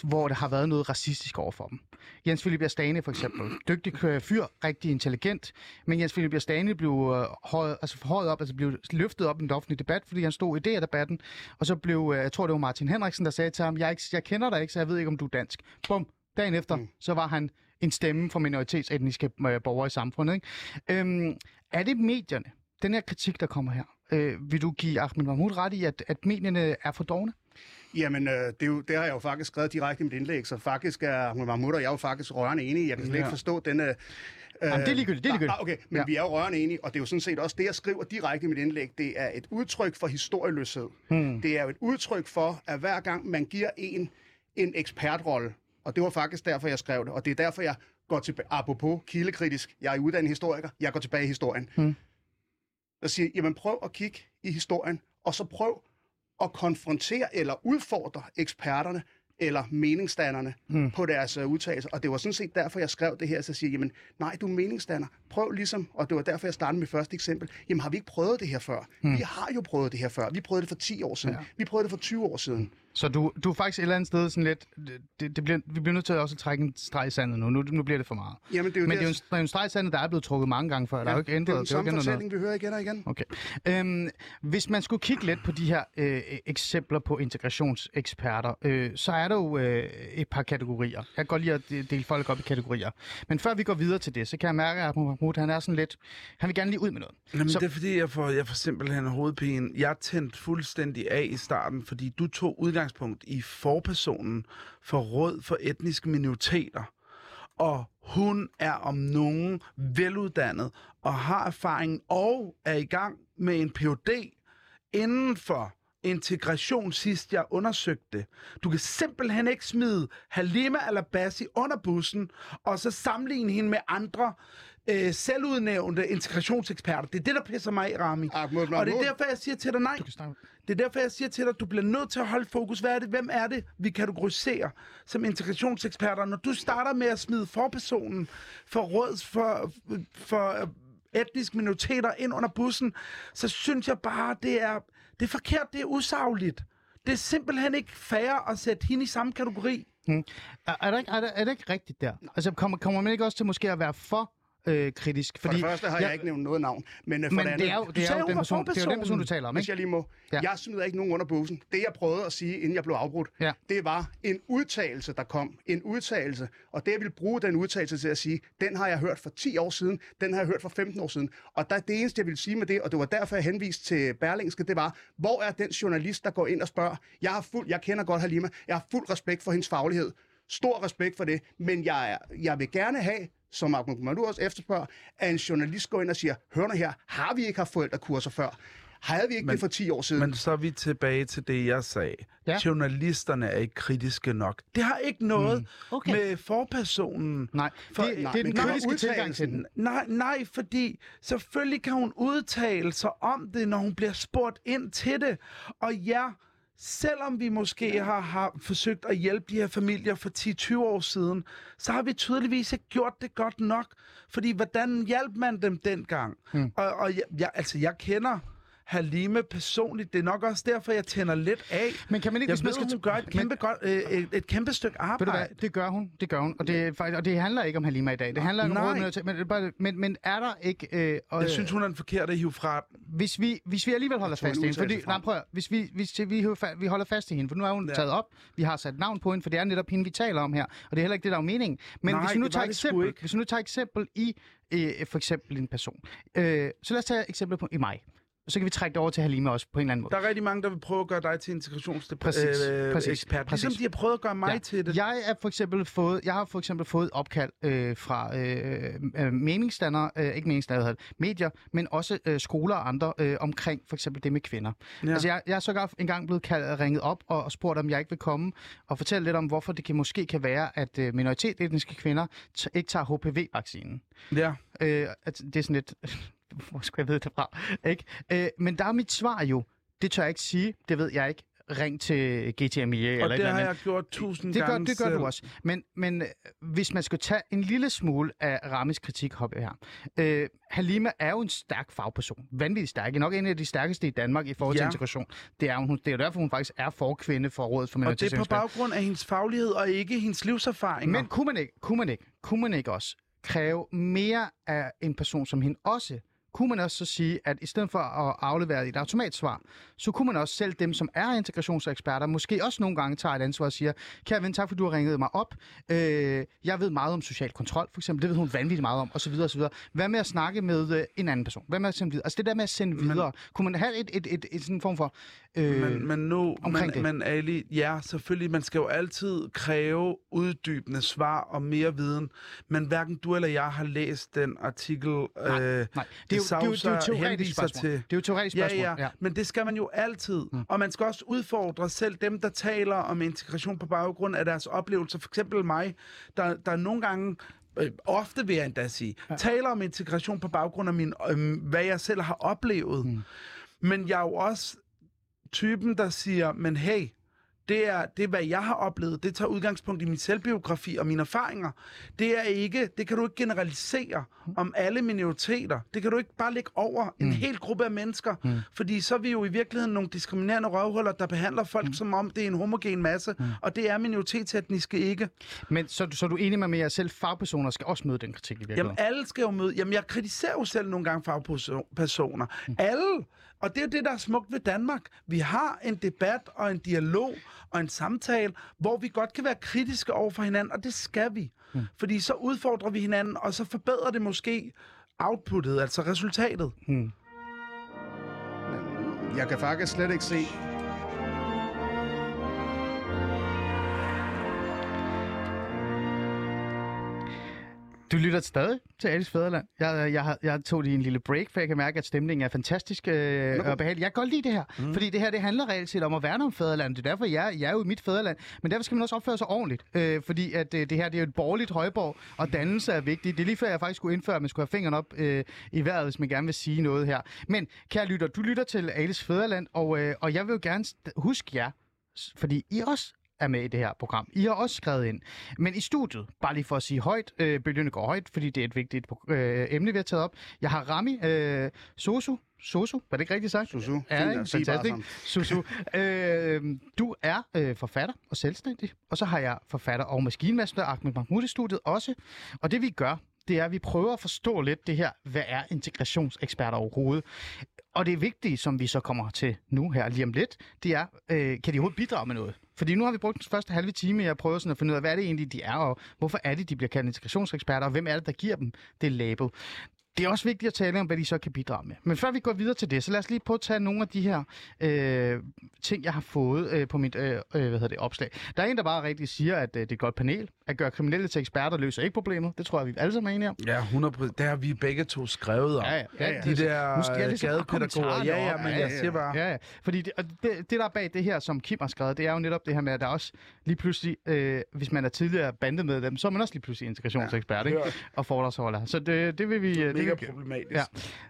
hvor der har været noget racistisk over for dem. Jens Philip Astane for eksempel, dygtig øh, fyr, rigtig intelligent, men Jens Philip Astane blev øh, højet, altså forhøjet op, altså blev løftet op i den offentlige debat, fordi han stod i DR-debatten, og så blev, øh, jeg tror det var Martin Henriksen, der sagde til ham, jeg, ikke, jeg kender dig ikke, så jeg ved ikke, om du er dansk. Bum, dagen efter, mm. så var han en stemme for minoritetsetniske øh, borgere i samfundet. Ikke? Øhm, er det medierne, den her kritik, der kommer her, øh, vil du give Ahmed Mahmoud ret i, at, at medierne er for dogne? Jamen, øh, det, er jo, det har jeg jo faktisk skrevet direkte i mit indlæg, så faktisk er Ahmed Mahmoud og jeg er jo faktisk rørende enige. Jeg kan slet ikke Ja. forstå den... Øh, Jamen, det er ligegyldigt, det er ligegyldigt. Okay, men ja. vi er jo rørende enige, og det er jo sådan set også det, jeg skriver direkte i mit indlæg. Det er et udtryk for historieløshed. Hmm. Det er jo et udtryk for, at hver gang man giver en en ekspertrolle, Og det var faktisk derfor, jeg skrev det. Og det er derfor, jeg går tilbage, apropos kildekritisk, jeg er uddannet historiker, jeg går tilbage i historien. Hmm. Jeg siger, jamen prøv at kigge i historien, og så prøv at konfrontere eller udfordre eksperterne eller meningsdannerne hmm. på deres uh, udtalelser. Og det var sådan set derfor, jeg skrev det her, så siger jamen nej, du er meningsdanner. Prøv ligesom, og det var derfor, jeg startede med første eksempel. Jamen har vi ikke prøvet det her før? Hmm. Vi har jo prøvet det her før. Vi prøvede det for 10 år siden. Ja. Ja. Vi prøvede det for 20 år siden. Så du, du er faktisk et eller andet sted sådan lidt... Det, det bliver, vi bliver nødt til også at trække en streg i sandet nu. nu. Nu bliver det for meget. Jamen, det er jo Men det, det er jo en, der er jo en streg i sandet, der er blevet trukket mange gange før. Ja, der er jo ikke ændret. det er den det er samme ikke ændret noget. fortælling, vi hører igen og igen. Okay. Øhm, hvis man skulle kigge lidt på de her øh, eksempler på integrationseksperter, øh, så er der jo øh, et par kategorier. Jeg kan godt lide at de- dele folk op i kategorier. Men før vi går videre til det, så kan jeg mærke, at Mahmoud, han er sådan lidt... Han vil gerne lige ud med noget. Jamen, Så- det er fordi, jeg får, jeg får simpelthen hovedpine. Jeg tændte fuldstændig af i starten, fordi du tog udgangspunkt i forpersonen for råd for etniske minoriteter. Og hun er om nogen veluddannet og har erfaring og er i gang med en Ph.D. inden for integration sidst jeg undersøgte det. Du kan simpelthen ikke smide Halima Alabassi under bussen, og så sammenligne hende med andre øh, selvudnævnte integrationseksperter. Det er det, der pisser mig af, Rami. Ahmed Og det er derfor, jeg siger til dig nej. Det er derfor, jeg siger til dig, at du bliver nødt til at holde fokus. Hvad er det? Hvem er det, vi kategoriserer som integrationseksperter? Når du starter med at smide forpersonen for råd for, for øh, etniske minoriteter ind under bussen, så synes jeg bare, det er, det er forkert, det er usagligt. Det er simpelthen ikke fair at sætte hende i samme kategori. Er, er, der ikke, er, der, er det ikke rigtigt der? Altså, kommer, kommer man ikke også til måske at være for øh, kritisk? For det første har jeg ikke nævnt noget navn. Men, øh, for Men det det andet, er jo, det er jo den person, det er jo den person, du taler om, Hvis ikke? jeg lige må. Ja. Jeg smider ikke nogen under bussen. Det, jeg prøvede at sige, inden jeg blev afbrudt, Ja. det var en udtalelse, der kom. En udtalelse. Og det, jeg ville bruge den udtalelse til at sige, den har jeg hørt for 10 år siden, den har jeg hørt for 15 år siden. Og der, det eneste, jeg ville sige med det, og det var derfor, jeg henviste til Berlingske, det var, hvor er den journalist, der går ind og spørger? Jeg, har fuld, jeg kender godt Halima. Jeg har fuld respekt for hendes faglighed. Stor respekt for det. Men jeg, er, jeg vil gerne have, som Ahmed Mahmoud også efterspørger, at en journalist går ind og siger, hør nu her, har vi ikke haft forældrekurser før? Havde vi ikke men, det for 10 år siden? Men så er vi tilbage til det, jeg sagde. Ja. Journalisterne er ikke kritiske nok. Det har ikke noget mm. Okay. med forpersonen. Nej, For- det, nej, det er den kritiske tilgang til den. Nej, nej, fordi selvfølgelig kan hun udtale sig om det, når hun bliver spurgt ind til det. Og ja, selvom vi måske har, har forsøgt at hjælpe de her familier for 10-20 år siden, så har vi tydeligvis ikke gjort det godt nok. Fordi hvordan hjalp man dem dengang? Hmm. Og, og jeg, jeg, altså, jeg kender Halime personligt. Det er nok også derfor, jeg tænder lidt af. Men kan man ikke, jeg hvis man skal hun gør et kæmpe, godt, øh, et, et kæmpe stykke Ved du arbejde. hvad, det gør hun, det gør hun. Og det, er faktisk, og det handler ikke om Halima i dag. Det handler om Nej. råd med, men, er bare- men, men er der ikke... Øh, og, Jeg synes, hun er den forkerte at hive fra. hvis vi, hvis vi alligevel holder fast i hende, fordi, nej, prøv at, hvis vi, hvis vi, vi holder fast i hende, for nu er hun ja. Taget op, vi har sat navn på hende, for det er netop hende, vi taler om her, og det er heller ikke det, der er meningen. Men Nej, hvis vi nu tager eksempel, hvis vi nu tager eksempel i øh, for eksempel en person, øh, så lad os tage eksempel på i mig. Så kan vi trække det over til Halima også på en eller anden måde. Der er rigtig mange, der vil prøve at gøre dig til integrationsekspert. Præcis, præcis, ekspert. præcis. Ligesom de har prøvet at gøre mig Ja. til det. Jeg er for eksempel fået, jeg har for eksempel fået et opkald øh, fra øh, øh, meningsdannere, øh, ikke meningsdannere, medier, men også øh, skoler og andre øh, omkring for eksempel det med kvinder. Ja. Ja. Altså jeg, jeg er sågar engang blevet kaldt, ringet op og, og spurgt, om jeg ikke vil komme og fortælle lidt om, hvorfor det kan, måske kan være, at øh, minoritetsetniske kvinder t- ikke tager HPV-vaccinen. Ja. Øh, at det er sådan lidt... Hvor skulle jeg vide det fra? Ikke? Øh, men der er mit svar jo, det tør jeg ikke sige, det ved jeg ikke. Ring til GTMI eller Og et det eller har andet. jeg gjort tusind Det gør, gange det gør selv. du også. Men, men øh, hvis man skal tage en lille smule af Ramis kritik op her. Øh, Halima er jo en stærk fagperson. Vanvittigt stærk. Nok en af de stærkeste i Danmark i forhold til Ja. integration. Det er, hun, det er derfor, hun faktisk er forkvinde for Rådet for Og det er på baggrund af hendes faglighed og ikke hendes livserfaringer. Men kunne man, ikke, kunne, man ikke, kunne man ikke også kræve mere af en person som hende også? Kunne man også så sige, at i stedet for at aflevere et automatsvar, så kunne man også selv dem, som er integrationseksperter, måske også nogle gange tager et ansvar og siger, kære ven, tak fordi du har ringet mig op. Øh, jeg ved meget om social kontrol, for eksempel. Det ved hun vanvittigt meget om, osv. osv. Hvad med at snakke med øh, en anden person? Hvad med at sende videre? Altså det der med at sende videre. Kunne man have et, et, et, et, et sådan en form for... Øh, Men, men nu, men, det. men Ali, ja, selvfølgelig, man skal jo altid kræve uddybende svar og mere viden, men hverken du eller jeg har læst den artikel. Nej, øh, nej. Det er jo det er jo- det er jo så teoretisk spørgsmål. til... Det er jo et teoretisk Ja, spørgsmål. ja, ja, men det skal man jo altid. Mm. Og man skal også udfordre selv dem, der taler om integration på baggrund af deres oplevelser. For eksempel mig, der, der nogle gange øh, ofte vil jeg endda sige, ja. taler om integration på baggrund af min, øh, hvad jeg selv har oplevet. Mm. Men jeg er jo også typen, der siger, men hey, det er, det er, hvad jeg har oplevet. Det tager udgangspunkt i min selvbiografi og mine erfaringer. Det er ikke, det kan du ikke generalisere om alle minoriteter. Det kan du ikke bare lægge over en hel gruppe af mennesker. Mm. Fordi så er vi jo i virkeligheden nogle diskriminerende røvhuller, der behandler folk mm. som om det er en homogen masse. Mm. Og det er minoritetsetniske ikke. Men så, så er du enig med mig, at selv fagpersoner skal også møde den kritik i virkeligheden? Jamen alle skal jo møde... Jamen jeg kritiserer jo selv nogle gange fagpersoner. Mm. Alle. Og det er jo det, der er smukt ved Danmark. Vi har en debat og en dialog og en samtale, hvor vi godt kan være kritiske over for hinanden, og det skal vi. Mm. Fordi så udfordrer vi hinanden, og så forbedrer det måske outputtet, altså resultatet. Men jeg kan faktisk slet ikke se... Du lytter stadig til Alice Fæderland. Jeg, jeg, jeg tog lige en lille break, for jeg kan mærke, at stemningen er fantastisk øh, og behagelig. Jeg kan godt lide det her, mm. fordi det her det handler reelt set om at værne om fædreland. Det er derfor, jeg, jeg er jo i mit fædreland. Men derfor skal man også opføre sig ordentligt, øh, fordi at, øh, det her det er jo et borgerligt højborg, og dannelse er vigtigt. Det er lige før, jeg faktisk skulle indføre, at man skulle have fingeren op øh, i vejret, hvis man gerne vil sige noget her. Men kære lytter, du lytter til Alice Fæderland, og, øh, og jeg vil jo gerne huske jer, fordi I også er med i det her program. I har også skrevet ind. Men i studiet, bare lige for at sige højt, øh, bølgerne går højt, fordi det er et vigtigt øh, emne, vi har taget op. Jeg har Rami øh, Sosu. Sosu, var det ikke rigtigt sagt? Susu. Ja, Fint, fantastisk. Susu. øh, du er øh, forfatter og selvstændig, og så har jeg forfatter og maskinmester Ahmed Mahmoud i studiet også. Og det vi gør, det er, at vi prøver at forstå lidt det her, hvad er integrationseksperter overhovedet? Og det vigtige, som vi så kommer til nu her lige om lidt, det er, øh, kan de overhovedet bidrage med noget? Fordi nu har vi brugt den første halve time i at prøve sådan at finde ud af, hvad er det egentlig, de er, og hvorfor er det, de bliver kaldt integrationseksperter, og hvem er det, der giver dem det label? Det er også vigtigt at tale om, hvad de så kan bidrage med. Men før vi går videre til det, så lad os lige prøve at tage nogle af de her øh, ting, jeg har fået øh, på mit øh, øh, hvad hedder det, opslag. Der er en, der bare rigtig siger, at øh, det er et godt panel. At gøre kriminelle til eksperter løser ikke problemet. Det tror jeg, vi alle sammen er enige om. Ja, 100 Det har vi begge to skrevet om. Ja, ja, ja, ja. De der Nu skal jeg øh, ligesom have gadepædagoger. Ja, ja, men Ja, jeg ja, siger bare... Ja, ja. Fordi det, og det, det, der er bag det her, som Kim har skrevet, det er jo netop det her med, at der også lige pludselig, øh, hvis man er tidligere bandemedlem, så er man også lige pludselig integrationsekspert, ikke? Og foredragsholder. Så det, det vil vi... øh, Det Vi problematisk. Ja.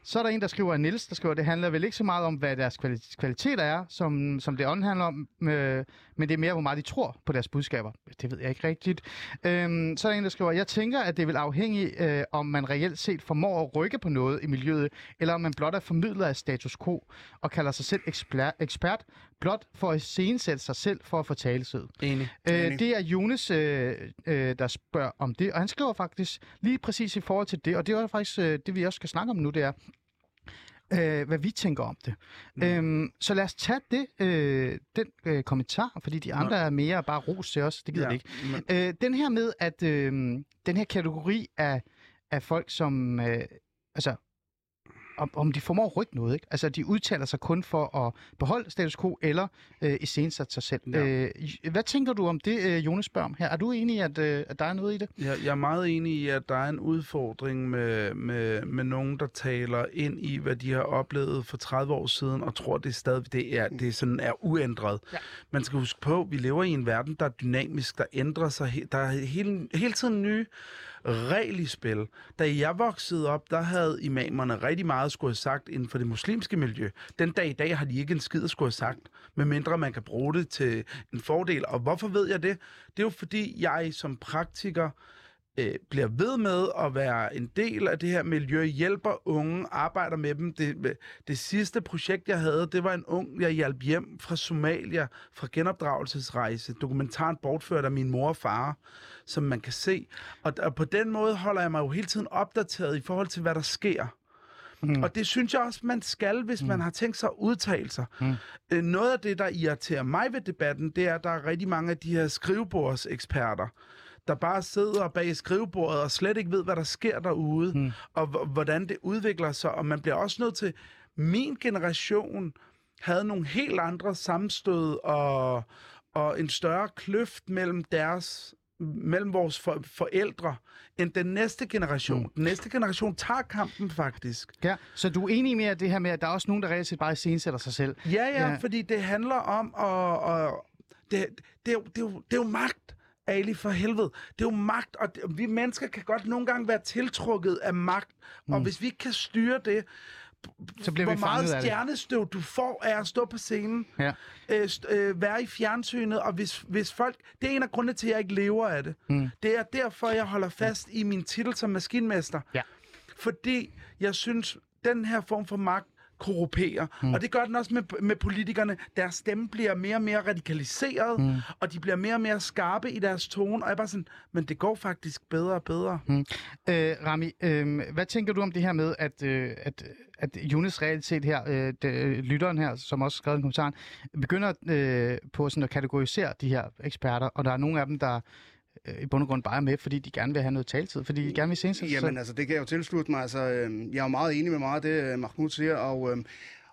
Så er der en, der skriver, Nils, der skriver, det handler vel ikke så meget om, hvad deres kvali- kvaliteter er, som, som det handler om, øh, men det er mere, hvor meget de tror på deres budskaber. Det ved jeg ikke rigtigt. Øhm, så er der en, der skriver, jeg tænker, at det vil afhænge øh, om man reelt set formår at rykke på noget i miljøet, eller om man blot er formidler af status quo og kalder sig selv ekspert, ekspert blot for at iscenesætte sig selv for at få talesød. Enig. Øh, det er Jonas, øh, øh, der spørger om det, og han skriver faktisk lige præcis i forhold til det, og det er faktisk øh, det, vi også skal snakke om nu, det er, øh, hvad vi tænker om det. Mm. Øhm, så lad os tage det, øh, den øh, kommentar, fordi de andre er mere bare ros til os, det gider Ja, vi ikke. Øh, den her med, at øh, den her kategori af, af folk, som, øh, altså, om, om de formår at rykke noget, ikke? Altså, de udtaler sig kun for at beholde status quo, eller øh, iscenesætte sig selv. Ja. Øh, hvad tænker du om det, øh, Jonas spørger om her? Er du enig i, at, øh, at der er noget i det? Jeg, jeg er meget enig i, at der er en udfordring med, med, med nogen, der taler ind i, hvad de har oplevet for 30 år siden, og tror, det er stadig det er, det sådan er uændret. Ja. Man skal huske på, at vi lever i en verden, der er dynamisk, der ændrer sig. Der er hele, hele tiden nye regel i spil. Da jeg voksede op, der havde imamerne rigtig meget skulle have sagt inden for det muslimske miljø. Den dag i dag har de ikke en skid at skulle have sagt, medmindre man kan bruge det til en fordel. Og hvorfor ved jeg det? Det er jo fordi, jeg som praktiker øh, bliver ved med at være en del af det her miljø, hjælper unge, arbejder med dem. Det, det sidste projekt, jeg havde, det var en ung, jeg hjalp hjem fra Somalia, fra genopdragelsesrejse. Dokumentaren bortført af min mor og far, som man kan se. Og, og på den måde holder jeg mig jo hele tiden opdateret i forhold til, hvad der sker. Mm. Og det synes jeg også, man skal, hvis mm. man har tænkt sig at udtale sig. Mm. Øh, noget af det, der irriterer mig ved debatten, det er, at der er rigtig mange af de her skrivebordseksperter, der bare sidder bag skrivebordet og slet ikke ved, hvad der sker derude, mm. og hvordan det udvikler sig. Og man bliver også nødt til... Min generation havde nogle helt andre sammenstød og, og en større kløft mellem deres mellem vores for, forældre, end den næste generation. Mm. Den næste generation tager kampen faktisk. Ja, så du er enig med det her med, at der er også nogen, der reelt set bare iscenesætter sig selv? Ja, ja, Ja. fordi det handler om at... at det, det, det, er jo, det er jo magt, Ali, for helvede. Det er jo magt, og det, vi mennesker kan godt nogle gange være tiltrukket af magt, mm. og hvis vi ikke kan styre det, Så bliver hvor vi meget fanget af det. stjernestøv du får af at stå på scenen, Ja. øh, øh, være i fjernsynet, og hvis, hvis folk... Det er en af grundene til, at jeg ikke lever af det. Mm. Det er derfor, jeg holder fast i min titel som maskinmester. Ja. Fordi jeg synes, den her form for magt korrumperer. Mm. Og det gør den også med, med politikerne. Deres stemme bliver mere og mere radikaliseret, mm. og de bliver mere og mere skarpe i deres tone. Og jeg er bare sådan, men det går faktisk bedre og bedre. Mm. Øh, Rami, øh, hvad tænker du om det her med, at, øh, at, at Jonas reelt set her, øh, det, lytteren her, som også skrev en kommentar, begynder øh, på sådan at kategorisere de her eksperter, og der er nogle af dem, der øh, Øh, i bund og grund bare med, fordi de gerne vil have noget taletid, fordi de gerne vil se sig Jamen altså, det kan jeg jo tilslutte mig. Altså, øh, jeg er jo meget enig med meget af det, øh, Mahmoud siger, og, øh,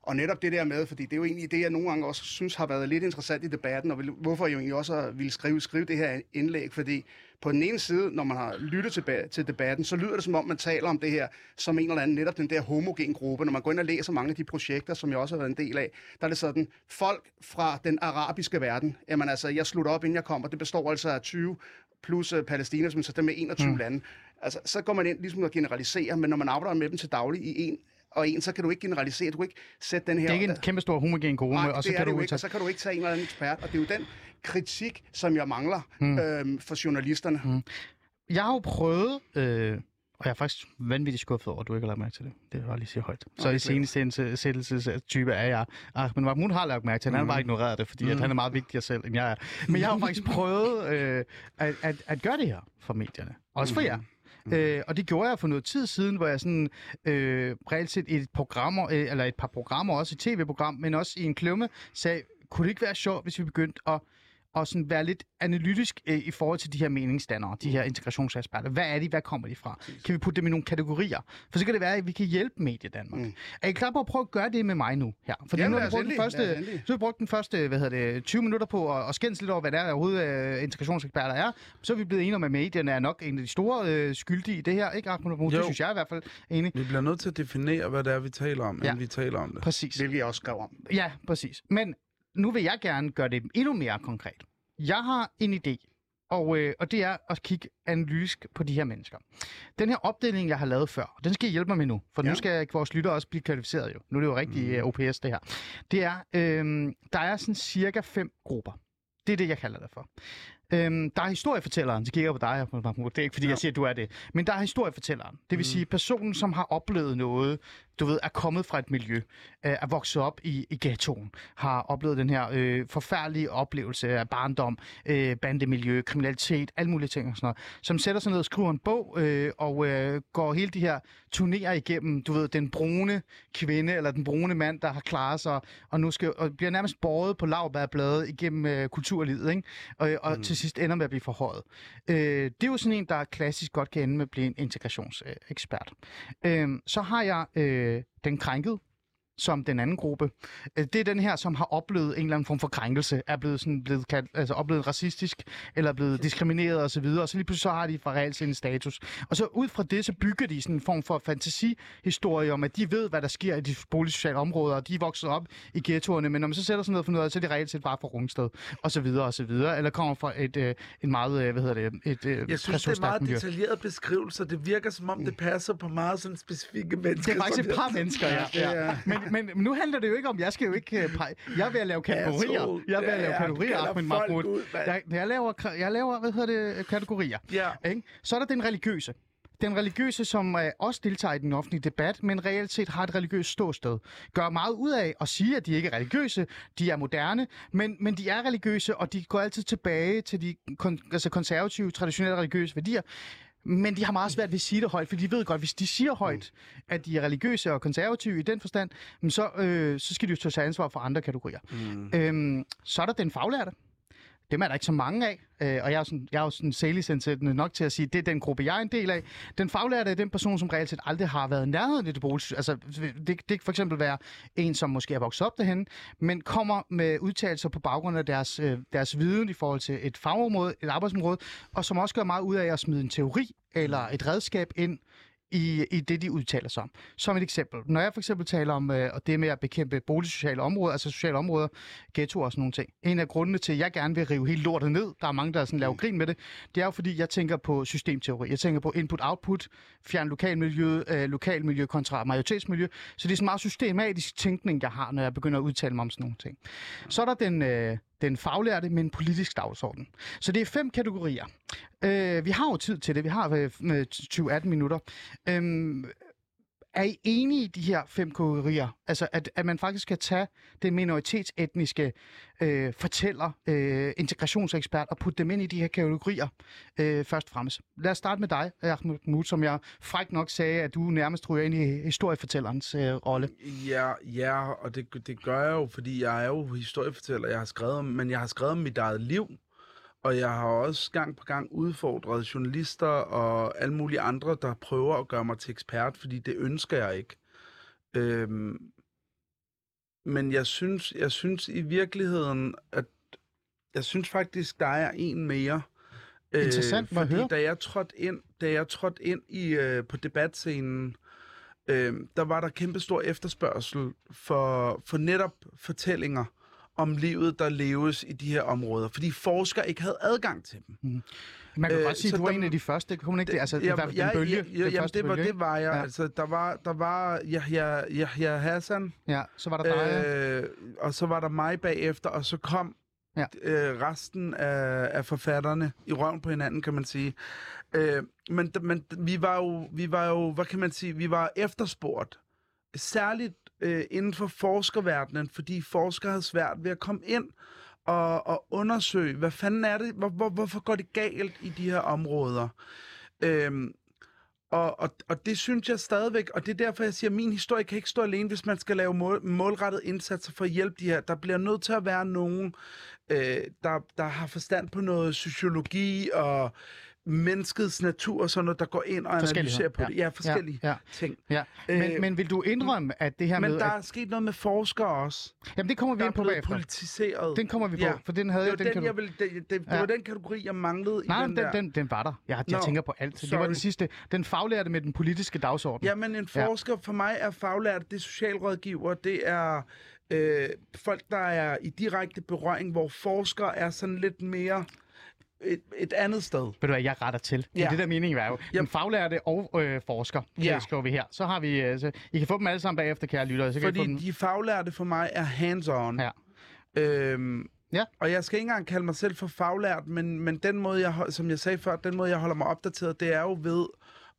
og netop det der med, fordi det er jo egentlig det, jeg nogle gange også synes har været lidt interessant i debatten, og vil, hvorfor jeg jo egentlig også ville skrive, skrive det her indlæg, fordi på den ene side, når man har lyttet til, til debatten, så lyder det som om, man taler om det her som en eller anden, netop den der homogen gruppe. Når man går ind og læser mange af de projekter, som jeg også har været en del af, der er det sådan, folk fra den arabiske verden, jamen altså, jeg slutter op, inden jeg kommer, det består altså af 20 plus uh, Palæstina, som så dem med 21 mm. lande. Altså, så går man ind ligesom og generaliserer, men når man arbejder med dem til daglig i en og en, så kan du ikke generalisere. Du kan ikke sætte den her... Det er ikke en kæmpe stor homogen gruppe, Nej, og så kan du ikke, tage... og så kan du ikke tage en eller anden ekspert. Og det er jo den kritik, som jeg mangler mm. øhm, for journalisterne. Mm. Jeg har jo prøvet, øh, og jeg er faktisk vanvittigt skuffet over, at du ikke har lagt mærke til det. Det vil jeg lige sige højt. Så i seneste af jer. Ah, men Mahmoud har lagt mærke til, det. han har bare ignoreret det, fordi mm. at han er meget vigtigere selv, end jeg er. Men jeg har faktisk prøvet øh, at, at, at gøre det her for medierne. Også for jer. Mm. Øh, og det gjorde jeg for noget tid siden, hvor jeg sådan øh, reelt set i et programmer, øh, eller et par programmer, også et tv-program, men også i en klumme, sagde, kunne det ikke være sjovt, hvis vi begyndte at og sådan være lidt analytisk øh, i forhold til de her meningsdannere, de her integrationseksperter. Hvad er de? Hvad kommer de fra? Kan vi putte dem i nogle kategorier? For så kan det være, at vi kan hjælpe Medie Danmark. Mm. Er I klar på at prøve at gøre det med mig nu? Her? For Jamen, nu har vi brugt den første, så vi brugt den første hvad hedder det, 20 minutter på at, at skændes lidt over, hvad det er, der overhovedet øh, integrationseksperter er. Så er vi blevet enige om, at medierne er nok en af de store øh, skyldige i det her. Ikke, Ahmed Mahmoud? Det synes jeg i hvert fald enig. Vi bliver nødt til at definere, hvad det er, vi taler om, Ja. ja. inden vi taler om det. Præcis. Hvilket jeg også skrev om. Ja, præcis. Men nu vil jeg gerne gøre det endnu mere konkret. Jeg har en idé, og, øh, og det er at kigge analytisk på de her mennesker. Den her opdeling, jeg har lavet før, den skal I hjælpe mig med nu, for ja. Nu skal vores lytter også blive kvalificeret jo. Nu er det jo rigtig mm. OPS, det her. Det er, øh, der er sådan cirka fem grupper. Det er det, jeg kalder det for. Øhm, der er historiefortælleren, så kigger jeg på dig, Mahmoud. det er ikke fordi, ja. jeg siger, at du er det. Men der er historiefortælleren. Det vil mm. sige personen, som har oplevet noget, du ved, er kommet fra et miljø, øh, er vokset op i, i ghettoen, har oplevet den her øh, forfærdelige oplevelse af barndom, øh, bandemiljø, kriminalitet, alle mulige ting og sådan noget, som sætter sig ned og skriver en bog, øh, og øh, går hele de her turnerer igennem, du ved, den brune kvinde, eller den brune mand, der har klaret sig, og nu skal, og bliver nærmest båret på lavbærbladet igennem øh, kulturlivet, ikke? Og, og mm. til sidst ender med at blive forhøjet. Øh, det er jo sådan en, der klassisk godt kan ende med at blive en integrationsekspert. Øh, så har jeg øh, Øh, den krænkede, som den anden gruppe. Øh, Det er den her, som har oplevet en eller anden form for krænkelse, er blevet, sådan, blevet kaldt, altså oplevet racistisk, eller blevet diskrimineret osv., og så lige pludselig så har de fra reelt en status. Og så ud fra det, så bygger de sådan en form for fantasihistorie om, at de ved, hvad der sker i de boligsociale områder, og de er vokset op i ghettoerne, men når man så sætter sig ned og finder ud af, så er det reelt set bare fra Rungsted, og så videre, og så videre, eller kommer fra et, øh, en meget, øh, hvad hedder det, et øh, Jeg synes, det er meget miljø. detaljerede beskrivelser. Det virker, som om det passer på meget sådan specifikke mennesker. Det er faktisk et par mennesker, ja. ja. Men, men nu handler det jo ikke om, jeg skal jo ikke uh, pege. Jeg er ved at lave kategorier. Jeg er ved at lave kategorier, Ahmed Mahmoud. ud. Jeg, jeg, laver, jeg laver, hvad hedder det, kategorier. Ja. Ikke? Så er der den religiøse. Den religiøse, som uh, også deltager i den offentlige debat, men reelt set har et religiøst ståsted. Gør meget ud af at sige, at de ikke er religiøse, de er moderne, men, men de er religiøse, og de går altid tilbage til de kon- altså konservative, traditionelle religiøse værdier. Men de har meget svært ved at sige det højt, for de ved godt, hvis de siger højt, at de er religiøse og konservative i den forstand, så, øh, så skal de jo tage ansvar for andre kategorier. Mm. Øhm, så er der den faglærte dem er der ikke så mange af, øh, og jeg er, sådan, jeg er jo sådan sælgesindsættende nok til at sige, det er den gruppe, jeg er en del af. Den faglærte er den person, som reelt set aldrig har været nærheden i det boligsystem. Altså, det, det kan for eksempel være en, som måske er vokset op derhen, men kommer med udtalelser på baggrund af deres, øh, deres viden i forhold til et fagområde, et arbejdsområde, og som også gør meget ud af at smide en teori eller et redskab ind i, i det, de udtaler sig om. Som et eksempel. Når jeg for eksempel taler om øh, og det med at bekæmpe boligsociale områder, altså sociale områder, ghetto og sådan nogle ting. En af grundene til, at jeg gerne vil rive hele lortet ned, der er mange, der sådan laver grin med det, det er jo fordi, jeg tænker på systemteori. Jeg tænker på input-output, fjern lokalmiljø, øh, lokalmiljø kontra majoritetsmiljø. Så det er sådan meget systematisk tænkning, jeg har, når jeg begynder at udtale mig om sådan nogle ting. Så er der den, øh, den faglærte med en politisk dagsorden. Så det er fem kategorier. Øh, vi har jo tid til det. Vi har øh, øh med 20-18 minutter. Øh, er I enige i de her fem kategorier? Altså, at, at man faktisk kan tage det minoritetsetniske øh, fortæller, øh, integrationsekspert, og putte dem ind i de her kategorier øh, først og fremmest. Lad os starte med dig, Ahmed Mut, som jeg frækt nok sagde, at du nærmest ryger ind i historiefortællerens øh, rolle. Ja, ja, og det, det gør jeg jo, fordi jeg er jo historiefortæller, jeg har skrevet om, men jeg har skrevet om mit eget liv, og jeg har også gang på gang udfordret journalister og alle mulige andre, der prøver at gøre mig til ekspert, fordi det ønsker jeg ikke. Øhm, men jeg synes, jeg synes i virkeligheden, at jeg synes faktisk, der er en mere. Interessant, hvad fordi høre. da jeg trådte ind, da jeg trådte ind i, øh, på debatscenen, øh, der var der kæmpe stor efterspørgsel for, for netop fortællinger om livet, der leves i de her områder, fordi forskere ikke havde adgang til dem. Man kan Øh, godt sige, at du var en af de første. Kunne man ikke det? Altså, Jamen, hvert fald den bølge. Ja, ja, den jamen, det var, bølge, det var jeg. Ja. Ja. Altså, der var, der var Yahya, Yahya Hassan, Ja, så var der dig. øh, og så var der mig bagefter, og så kom Ja. øh, resten af, af forfatterne i røven på hinanden, kan man sige. Øh, men, men vi var jo, vi var jo, hvad kan man sige, vi var efterspurgt. Særligt øh, inden for forskerverdenen, fordi forskere havde svært ved at komme ind og, og undersøge, hvad fanden er det, hvor, hvor, hvorfor går det galt i de her områder. Øhm, og, og, og det synes jeg stadigvæk, og det er derfor, jeg siger, at min historie kan ikke stå alene, hvis man skal lave mål, målrettede indsatser for at hjælpe de her. Der bliver nødt til at være nogen, øh, der, der har forstand på noget sociologi og menneskets natur og sådan noget, der går ind og analyserer på ja. det. Ja, forskellige Ja, ja. ting. Ja. Men, Øh, men vil du indrømme, at det her Men med... der at, er sket noget med forskere også. jamen, det kommer vi ind på bagefter. politiseret. Den kommer vi på, Ja. for den havde Det jeg... var Den, den, kan jeg ville, det, det, det Ja. var den kategori, jeg manglede Nej, i den den, der. den, den var der. Jeg, jeg Nå, tænker på alt. Det var den sorry. sidste. Den faglærte med den politiske dagsorden. Jamen, en forsker for mig er faglært, det er socialrådgiver, det er øh, folk, der er i direkte berøring, hvor forskere er sådan lidt mere et, et andet sted. Ved du hvad, jeg retter til. Det er Ja. det, der meningen er jo. Jamen. faglærte og øh, forsker, Ja. ja. skriver vi her. Så har vi... Øh, så, I kan få dem alle sammen bagefter, kære lyttere. Så kan I få Fordi dem... de faglærte for mig er hands-on. Ja. Øhm, Ja. Og jeg skal ikke engang kalde mig selv for faglært, men, men den måde, jeg, som jeg sagde før, den måde, jeg holder mig opdateret, det er jo ved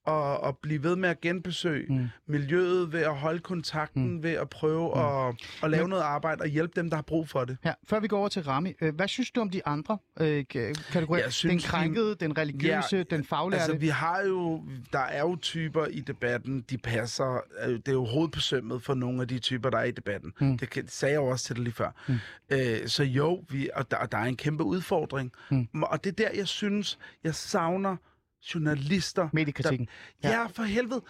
at, at blive ved med at genbesøge mm. miljøet, ved at holde kontakten, mm. ved at prøve mm. at, at lave Men- noget arbejde og hjælpe dem, der har brug for det. Ja, før vi går over til Rami, øh, hvad synes du om de andre øh, kategorier? Jeg synes, den de- krænkede, den religiøse, Ja, den faglærte. Altså, vi har jo, der er jo typer i debatten, de passer, øh, det er jo hovedet på sømmet for nogle af de typer, der er i debatten. Mm. Det, kan- sagde jeg jo også til dig lige før. Mm. Øh, så jo, vi, og der, og der er en kæmpe udfordring. Mm. Og det er der, jeg synes, jeg savner journalister. Mediekritikken. Der, ja. ja, for helvede.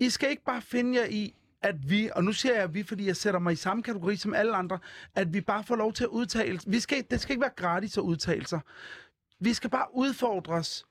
I skal ikke bare finde jer i, at vi, og nu siger jeg vi, fordi jeg sætter mig i samme kategori som alle andre, at vi bare får lov til at udtale. Vi skal, det skal ikke være gratis at udtale sig. Vi skal bare udfordres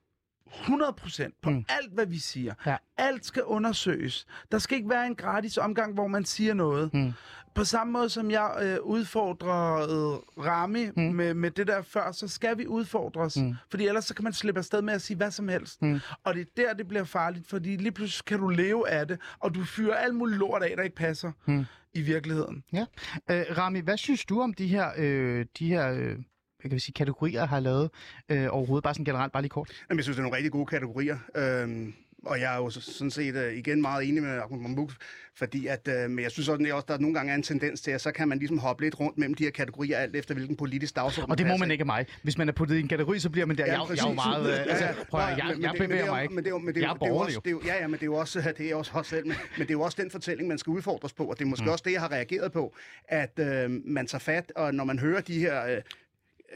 100% på mm. alt, hvad vi siger. Ja. Alt skal undersøges. Der skal ikke være en gratis omgang, hvor man siger noget. Mm. På samme måde som jeg øh, udfordrede Rami mm. med, med det der før, så skal vi udfordres. Mm. Fordi ellers så kan man slippe afsted med at sige hvad som helst. Mm. Og det er der, det bliver farligt, fordi lige pludselig kan du leve af det, og du fyrer alt muligt lort af, der ikke passer mm. i virkeligheden. Ja. Øh, Rami, hvad synes du om de her, øh, de her øh, kan vi sige, kategorier, har lavet øh, overhovedet? Bare sådan generelt, bare lige kort. Jamen, jeg synes, det er nogle rigtig gode kategorier. Øhm, og jeg er jo så- sådan set uh, igen meget enig med Ahmed Mahmoud, fordi at, uh, men jeg synes også, at der nogle gange er en tendens til, at så kan man ligesom hoppe lidt rundt mellem de her kategorier, alt efter hvilken politisk dagsorden Og det må man ikke af mig. Hvis man er puttet i en kategori, så bliver man der. jeg, jeg, jeg er jo præcis. meget... Øh, altså, Ja, ja. prøv, at, jeg, jeg bevæger er mig ikke. Men det er jo, er, er er også, det er ja, ja, men det er jo også, det er også også selv, men, men det er jo også den fortælling, man skal udfordres på, og det er måske mm. også det, jeg har reageret på, at øh, man tager fat, og når man hører de her øh,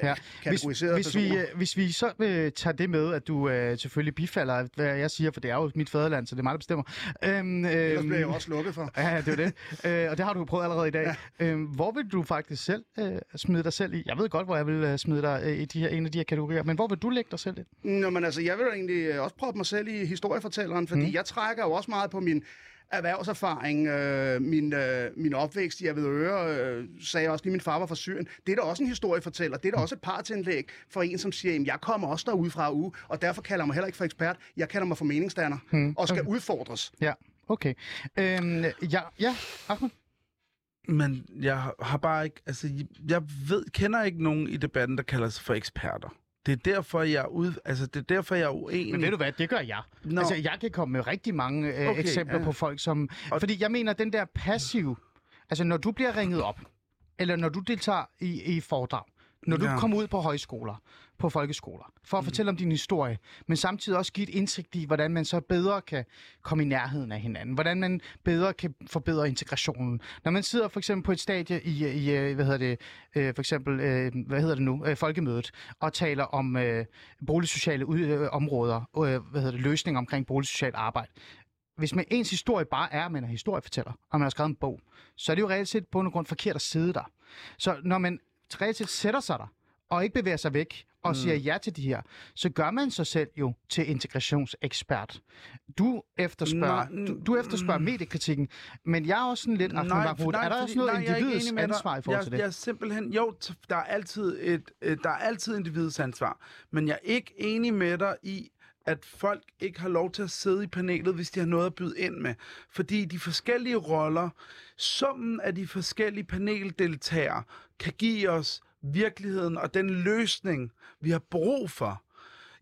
Ja. kategoriserede hvis, hvis, vi, personer. øh, hvis vi så øh, tager det med, at du øh, selvfølgelig bifalder, hvad jeg siger, for det er jo mit fædreland, så det er mig, der bestemmer. Øhm, Ellers øhm, bliver jeg jo også lukket for. Ja, det er det. øh, og det har du jo prøvet allerede i dag. Ja. Øhm, hvor vil du faktisk selv øh, smide dig selv i? Jeg ved godt, hvor jeg vil øh, smide dig øh, i de her, en af de her kategorier, men hvor vil du lægge dig selv i? Nå, men altså, jeg vil jo egentlig øh, også prøve mig selv i historiefortælleren, fordi mm. jeg trækker jo også meget på min erhvervserfaring, øh, min, øh, min opvækst i Avedøre, øh, sagde også lige, min far var fra Syrien. Det er da også en historiefortæller. Det er da også et partsindlæg for en, som siger, at jeg kommer også derude fra uge, og derfor kalder jeg mig heller ikke for ekspert. Jeg kalder mig for meningsdanner, mm. og skal okay. udfordres. Ja, okay. Øhm, ja, ja, Ahmed? Men jeg har bare ikke, altså, jeg ved, kender ikke nogen i debatten, der kalder sig for eksperter. Det er derfor, jeg ud, altså, det er, derfor, jeg er uenig. Men ved du hvad, det gør jeg. Nå. Altså, jeg kan komme med rigtig mange øh, okay, eksempler ja. på folk, som... Og- Fordi jeg mener, den der passiv... Altså, når du bliver ringet op, eller når du deltager i, i foredrag, når du Ja. kommer ud på højskoler, på folkeskoler, for at fortælle om din historie, men samtidig også give et indsigt i, hvordan man så bedre kan komme i nærheden af hinanden, hvordan man bedre kan forbedre integrationen. Når man sidder for eksempel på et stadie i, i øh, hvad hedder det, øh, for eksempel, øh, hvad hedder det nu, øh, folkemødet, og taler om øh, boligsociale ud, øh, områder, øh, hvad hedder det, løsninger omkring boligsocialt arbejde. Hvis man ens historie bare er, at man er historiefortæller, og man har skrevet en bog, så er det jo reelt set på grund forkert at sidde der. Så når man set sætter sig der, og ikke bevæger sig væk, og mm. siger ja til de her, så gør man sig selv jo til integrationsekspert. Du efterspørger, Nej, du, du efterspørger mediekritikken, men jeg er også sådan lidt, Ahmed Mahmoud, er der også noget jeg individets enig med ansvar i forhold jeg, til det? Jeg er simpelthen, jo, der er altid et, der er altid individets ansvar, men jeg er ikke enig med dig i, at folk ikke har lov til at sidde i panelet, hvis de har noget at byde ind med. Fordi de forskellige roller, summen af de forskellige paneldeltagere, kan give os virkeligheden og den løsning, vi har brug for.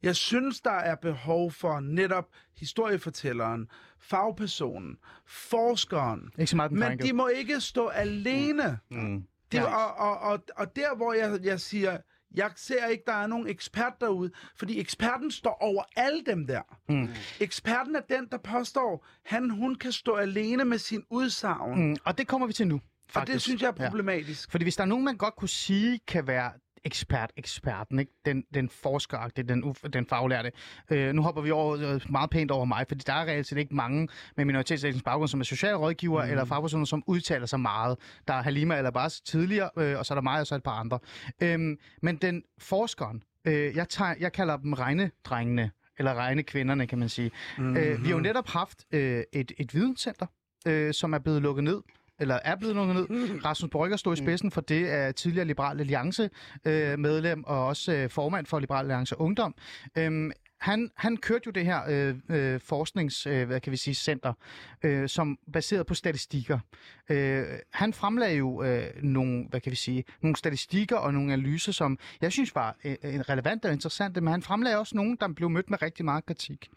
Jeg synes, der er behov for netop historiefortælleren, fagpersonen, forskeren. Ikke så meget den Men de må ikke stå alene. Mm. Det, Ja. og, og, og, og der, hvor jeg, jeg siger, jeg ser ikke, der er nogen ekspert derude, fordi eksperten står over alle dem der. Mm. Eksperten er den, der påstår, han, hun kan stå alene med sin udsagn. Mm. Og det kommer vi til nu, Og faktisk. det synes jeg er Ja. problematisk. Fordi hvis der er nogen, man godt kunne sige, kan være ekspert, eksperten, ikke? Den, den forskeragtige, den, uf- den faglærte. Øh, nu hopper vi over, øh, meget pænt over mig, fordi der er reelt set ikke mange med minoritetsetnisk baggrund, som er socialrådgiver mm. eller fagpersoner, som udtaler sig meget. Der er Halima eller bare tidligere, øh, og så er der mig, og så et par andre. Øhm, men den forskeren, øh, jeg, tager, jeg kalder dem regnedrengene, eller regnekvinderne, kan man sige. Mm-hmm. Øh, vi har jo netop haft øh, et, et videnscenter, øh, som er blevet lukket ned eller er blevet lukket ned. Rasmus Brygger stod i spidsen for det af tidligere Liberal Alliance øh, medlem og også øh, formand for Liberal Alliance Ungdom. Øhm, han, han kørte jo det her øh, øh, forsknings, øh, hvad kan vi sige, center, øh, som baseret på statistikker. Øh, han fremlagde jo øh, nogle, hvad kan vi sige, nogle statistikker og nogle analyser, som jeg synes var øh, øh, relevante og interessante, men han fremlagde også nogle, der blev mødt med rigtig meget kritik.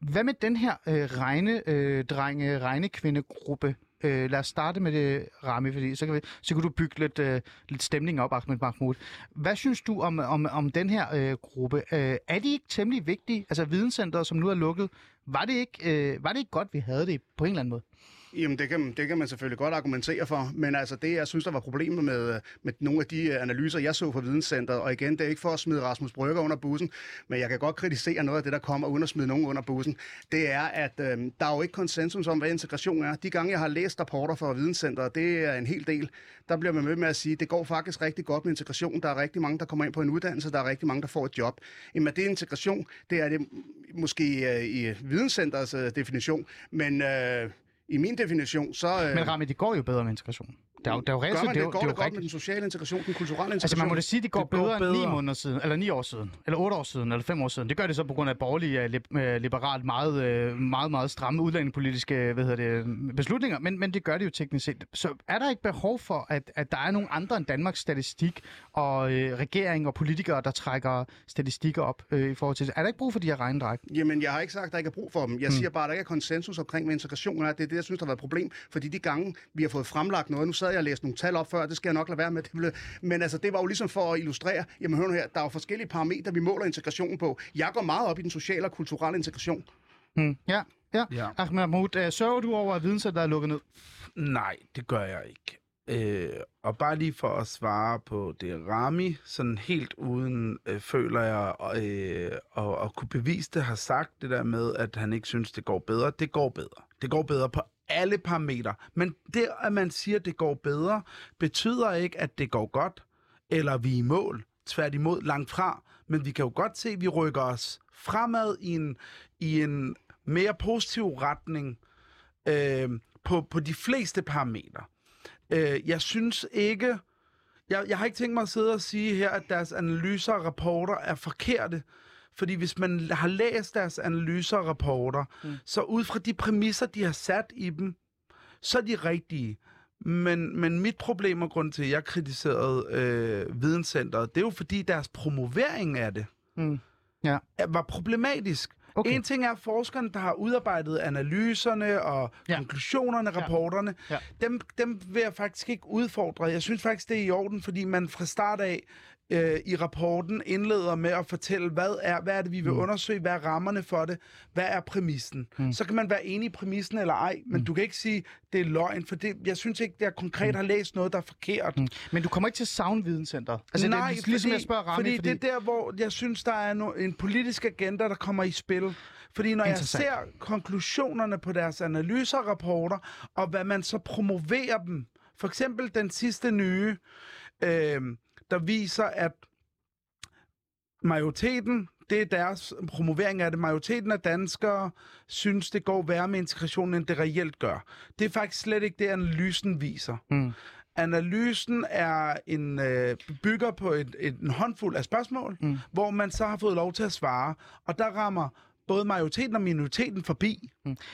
Hvad med den her øh, regne, øh, drenge, regnekvindegruppe? Øh, lad os starte med det, Rami, fordi så kan, vi, så kan du bygge lidt, øh, lidt stemning op, Ahmed Mahmoud. Hvad synes du om, om, om den her øh, gruppe? Øh, er de ikke temmelig vigtige? Altså videnscenteret, som nu er lukket, var det, ikke, øh, var det ikke godt, vi havde det på en eller anden måde? Jamen, det kan, det kan man selvfølgelig godt argumentere for, men altså det, jeg synes, der var problemet med, med nogle af de øh, analyser, jeg så fra Videnscenteret, og igen, det er ikke for at smide Rasmus Brygger under bussen, men jeg kan godt kritisere noget af det, der kommer, uden at smide nogen under bussen, det er, at øh, der er jo ikke konsensus om, hvad integration er. De gange, jeg har læst rapporter fra Videnscenteret, det er en hel del, der bliver man med med at sige, det går faktisk rigtig godt med integration. Der er rigtig mange, der kommer ind på en uddannelse, der er rigtig mange, der får et job. Jamen, det er integration, det er det måske øh, i Videnscenterets øh, definition, men... Øh, i min definition, så... Øh, Men Rami, det går jo bedre med integration. Der er jo, der er jo reelt man det, det, går det det godt med rigtigt. den sociale integration, den kulturelle integration? Altså man må da sige, at det går, Det går bedre, end ni bedre. måneder siden, eller ni år siden, eller otte år siden, eller fem år siden. Det gør det så på grund af borgerlige, øh, øh, liberalt, meget, øh, meget, meget stramme udlændingepolitiske hvad hedder det, beslutninger, men, men det gør det jo teknisk set. Så er der ikke behov for, at, at der er nogle andre end Danmarks statistik og øh, regering og politikere, der trækker statistikker op øh, i forhold til det? Er der ikke brug for de her regnedræk? Jamen, jeg har ikke sagt, at der ikke er brug for dem. Jeg siger bare, at der ikke er konsensus omkring, hvad integration er. Det er det, jeg synes, der har været et problem. Fordi de gange, vi har fået fremlagt noget, nu sad jeg og læste nogle tal op før, det skal jeg nok lade være med. Det blev... Men altså, det var jo ligesom for at illustrere, jamen hør nu her, der er jo forskellige parametre, vi måler integrationen på. Jeg går meget op i den sociale og kulturelle integration. Hmm. Ja, ja. Ja. Ahmed Mahmoud, øh, sørger du over, at videnscenteret er lukket ned? Nej, det gør jeg ikke. Øh, og bare lige for at svare på det, Rami, sådan helt uden, øh, føler jeg, øh, og, og kunne bevise det, har sagt det der med, at han ikke synes, det går bedre. Det går bedre. Det går bedre på alle parametre. Men det, at man siger, det går bedre, betyder ikke, at det går godt, eller vi er i mål. Tværtimod langt fra. Men vi kan jo godt se, at vi rykker os fremad i en, i en mere positiv retning øh, på, på de fleste parametre. Øh, jeg synes ikke... Jeg, jeg har ikke tænkt mig at sidde og sige her, at deres analyser og rapporter er forkerte. Fordi hvis man har læst deres analyser og rapporter, mm. så ud fra de præmisser, de har sat i dem, så er de rigtige. Men, men mit problem og grund til, at jeg kritiserede øh, Videnscenteret, det er jo fordi deres promovering af det Mm. Ja. var problematisk. Okay. En ting er forskerne, der har udarbejdet analyserne og Ja. ja. konklusionerne, Ja. rapporterne. Ja. Dem, dem vil jeg faktisk ikke udfordre. Jeg synes faktisk, det er i orden, fordi man fra start af øh, i rapporten indleder med at fortælle, hvad er, hvad er det, vi vil mm. undersøge, hvad er rammerne for det, hvad er præmissen. Mm. Så kan man være enig i præmissen eller ej, men mm. du kan ikke sige, det er løgn, for det, jeg synes ikke, at jeg konkret har læst noget, der er forkert. Mm. Men du kommer ikke til savne videnscenteret. Altså, Nej, det er ligesom fordi, jeg spørger Rami, fordi, fordi, det er der, hvor jeg synes, der er no, en politisk agenda, der kommer i spil. Fordi når jeg ser konklusionerne på deres analyser og rapporter, og hvad man så promoverer dem, for eksempel den sidste nye, øh, der viser, at majoriteten, det er deres promovering af det, majoriteten af danskere synes, det går værre med integrationen, end det reelt gør. Det er faktisk slet ikke det, analysen viser. Mm. Analysen er en øh, bygger på et, et, en håndfuld af spørgsmål, mm. hvor man så har fået lov til at svare, og der rammer både majoriteten og minoriteten forbi.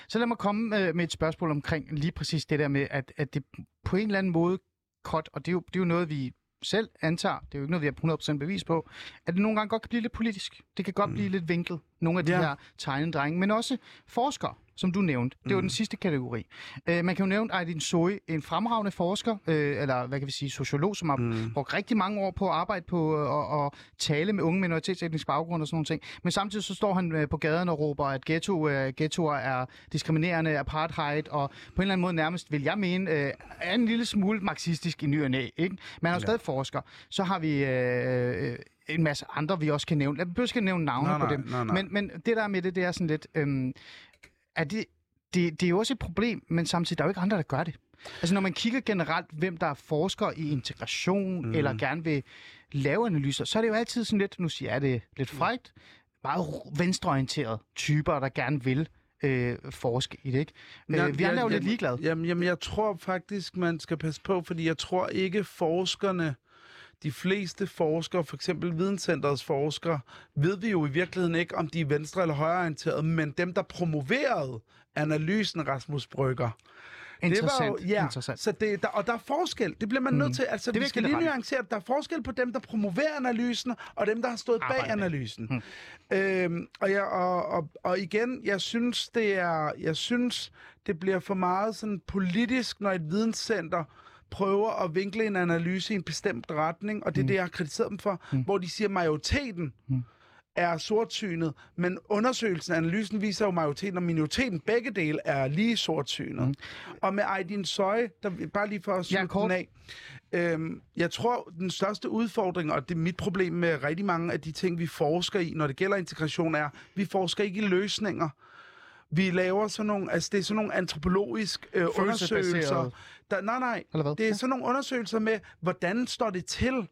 Så lad mig komme øh, med et spørgsmål omkring lige præcis det der med, at, at det på en eller anden måde kort, og det er, jo, det er jo noget, vi selv antager, det er jo ikke noget, vi har 100% bevis på, at det nogle gange godt kan blive lidt politisk. Det kan godt mm. blive lidt vinklet, nogle af de Ja. her tegnedrenge, men også forskere, som du nævnte. Det var den sidste kategori. Øh, man kan jo nævne Aydin Soy, en fremragende forsker, øh, eller hvad kan vi sige, sociolog, som har mm. brugt rigtig mange år på at arbejde på øh, og, og tale med unge minoritetsetnisk baggrund og sådan nogle ting. Men samtidig så står han øh, på gaden og råber, at ghetto, øh, ghettoer er diskriminerende, apartheid, og på en eller anden måde nærmest, vil jeg mene, øh, er en lille smule marxistisk i ny og næ, ikke? Men han er jo stadig forsker. Så har vi øh, øh, en masse andre, vi også kan nævne. Jeg behøver ikke at nævne navne Nej, på nej, dem. nej, nej. Men, men det der med det, det er sådan lidt... Øh, er det, det, det er jo også et problem, men samtidig der er jo ikke andre, der gør det. Altså når man kigger generelt, hvem der er forskere i integration, mm. eller gerne vil lave analyser, så er det jo altid sådan lidt, nu siger jeg det lidt frægt, meget venstreorienterede typer, der gerne vil øh, forske i det, ikke? Øh, vi andre er jo lidt ligeglade. Jamen, jamen, jeg tror faktisk, man skal passe på, fordi jeg tror ikke forskerne, de fleste forskere, for eksempel Videnscenterets forskere, ved vi jo i virkeligheden ikke, om de er venstre- eller højreorienterede, men dem, der promoverede analysen, Rasmus Brygger, Interessant. Det var jo, ja, Interessant. Så det, der, og der er forskel. Det bliver man nødt til. Altså, Det vi skal lige nuancere, at der er forskel på dem, der promoverer analysen, og dem, der har stået Arbejde bag analysen. Hmm. Øhm, og, jeg, og, og, og igen, jeg synes, det er, jeg synes, det bliver for meget sådan politisk, når et videnscenter prøver at vinkle en analyse i en bestemt retning, og det er det, jeg har kritiseret dem for, hvor de siger, at majoriteten er sortsynet, men undersøgelsen, analysen viser jo, at majoriteten og minoriteten, begge dele, er lige sortsynet. Mm. Og med Aydin Soy, der, bare lige for at Ja, slutte kort. den af, øhm, jeg tror, den største udfordring, og det er mit problem med rigtig mange af de ting, vi forsker i, når det gælder integration, er, vi forsker ikke i løsninger. Vi laver sådan nogle, altså det er sådan nogle antropologisk øh, undersøgelser. Der, nej, nej, Eller hvad? det er sådan nogle undersøgelser med, hvordan står det til?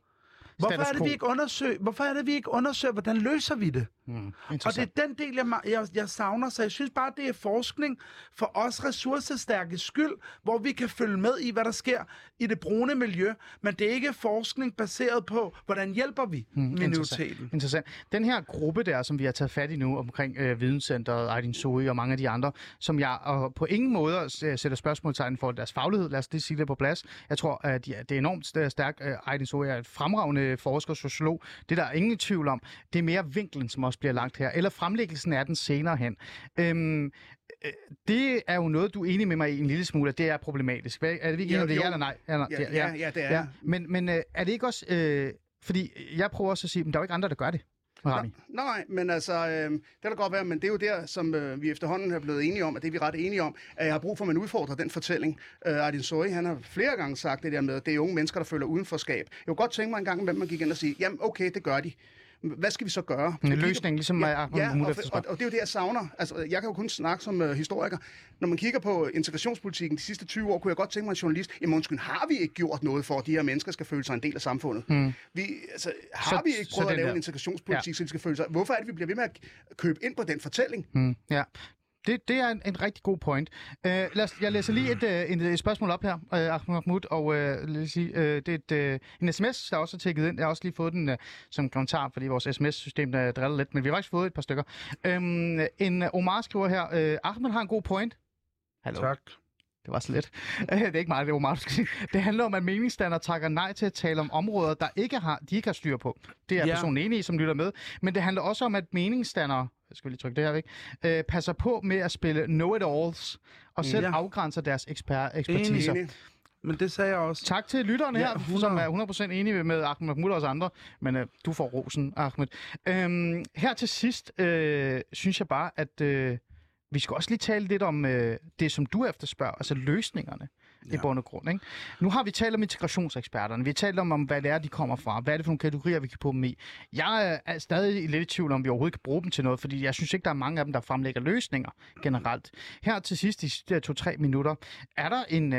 Hvorfor er, det, vi ikke undersøger, hvorfor er det, vi ikke undersøger, hvordan løser vi det? Mm, Og det er den del, jeg, jeg, jeg savner, så jeg synes bare, det er forskning for os ressourcestærke skyld, hvor vi kan følge med i, hvad der sker i det brune miljø, men det er ikke forskning baseret på, hvordan hjælper vi mm, minoriteten. Interessant. Interessant. Den her gruppe der, som vi har taget fat i nu omkring øh, Videnscenteret, Aydin Soe og mange af de andre, som jeg og på ingen måde sætter spørgsmålstegn for deres faglighed, lad os lige sige det på plads. Jeg tror, at er, det er enormt st- stærkt. Øh, Aydin Soe er et fremragende forsker, sociolog. Det der er ingen tvivl om. Det er mere vinklen, som også bliver lagt her, eller fremlæggelsen af den senere hen. Øhm, øh, det er jo noget, du er enig med mig i en lille smule, at det er problematisk. Hvad- Er det ikke Jo, enige om det? Ja eller nej? Ja, nej. Ja, ja, ja, det er ja. Men, men øh, er det ikke også... Øh, fordi jeg prøver også at sige, at der er jo ikke andre, der gør det. Rami. Nej, nej, men altså, øh, det kan godt være, men det er jo der, som øh, vi efterhånden er blevet enige om, at det er vi ret enige om, at jeg har brug for, at man udfordrer den fortælling. Øh, Ardin Sori, han har flere gange sagt det der med, at det er unge mennesker, der føler udenforskab. Jeg kunne godt tænke mig en gang, at man gik ind og sige, jamen okay, det gør de. Hvad skal vi så gøre? En løsning, ligesom ja, Ahmed ja, og, og, og, det er jo det, jeg savner. Altså, jeg kan jo kun snakke som uh, historiker. Når man kigger på integrationspolitikken de sidste 20 år, kunne jeg godt tænke mig en journalist, jamen undskyld, har vi ikke gjort noget for, at de her mennesker skal føle sig en del af samfundet? Hmm. Vi, altså, har Så- vi ikke prøvet at lave der- en integrationspolitik, ja. så de skal føle sig... Hvorfor er det, vi bliver ved med at købe ind på den fortælling? Mm, ja. Det, det er en, en rigtig god point. Uh, lad os, jeg læser lige et, uh, en, et spørgsmål op her, uh, Ahmed Mahmoud, og uh, lad os sige, uh, det er et, uh, en sms, der også er tækket ind. Jeg har også lige fået den uh, som kommentar, fordi vores sms-system der driller lidt, men vi har faktisk fået et par stykker. Um, en uh, Omar skriver her, uh, Ahmed har en god point. Hallo. Tak. Det var så let. det er ikke meget, det var meget. Det handler om, at meningsstander takker nej til at tale om områder, der ikke har, de ikke har styr på. Det er Ja. personen enig i, som lytter med. Men det handler også om, at meningsstandere, jeg skal lige trykke det her væk, øh, passer på med at spille know-it-alls, og selv Ja. afgrænser deres eksper- ekspertise. Enig. Men det sagde jeg også. Tak til lytterne Ja, her, 100. som er 100% enige med Ahmed Mahmoud og os andre, men øh, du får rosen, Ahmed. Øhm, her til sidst øh, synes jeg bare, at øh, vi skal også lige tale lidt om øh, det, som du efterspørger, altså løsningerne ja. i bund og grund. Ikke? Nu har vi talt om integrationseksperterne, vi har talt om, om, hvad det er, de kommer fra, hvad er det for nogle kategorier, vi kan putte dem i. Jeg er stadig lidt i tvivl om, vi overhovedet kan bruge dem til noget, fordi jeg synes ikke, der er mange af dem, der fremlægger løsninger generelt. Her til sidst, i de to-tre minutter, er der en, øh,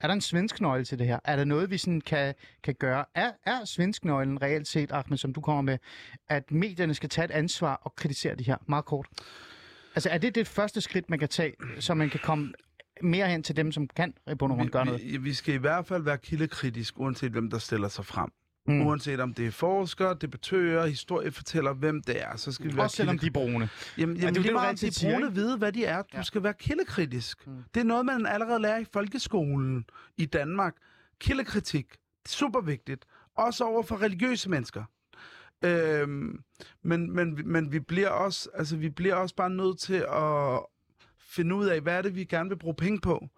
er der en svensk nøgle til det her? Er der noget, vi sådan kan, kan gøre? Er, er svensk nøglen reelt set, Ahmed, som du kommer med, at medierne skal tage et ansvar og kritisere det her? Meget kort. Altså, er det det første skridt, man kan tage, så man kan komme mere hen til dem, som kan i bund og grund gøre noget? Vi, vi skal i hvert fald være kildekritisk, uanset hvem der stiller sig frem. Mm. Uanset om det er forskere, debattører, historiefortæller, hvem det er, så skal vi være Også selvom de er brune. Jamen, det er jamen det det, meget, altid de brune vide, hvad de er. Du Ja. skal være kildekritisk. Mm. Det er noget, man allerede lærer i folkeskolen i Danmark. Kildekritik. Super vigtigt. Også over for religiøse mennesker. Øhm, men, men, men vi bliver også, altså, vi bliver også bare nødt til at finde ud af, hvad er det, vi gerne vil bruge penge på.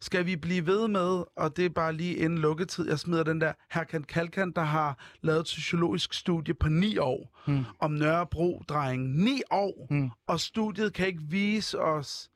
Skal vi blive ved med, og det er bare lige en lukketid, jeg smider den der Herkan Kalkan, der har lavet et sociologisk studie på ni år Mm. om Nørrebro-drengen. Ni år! Mm. Og studiet kan ikke vise os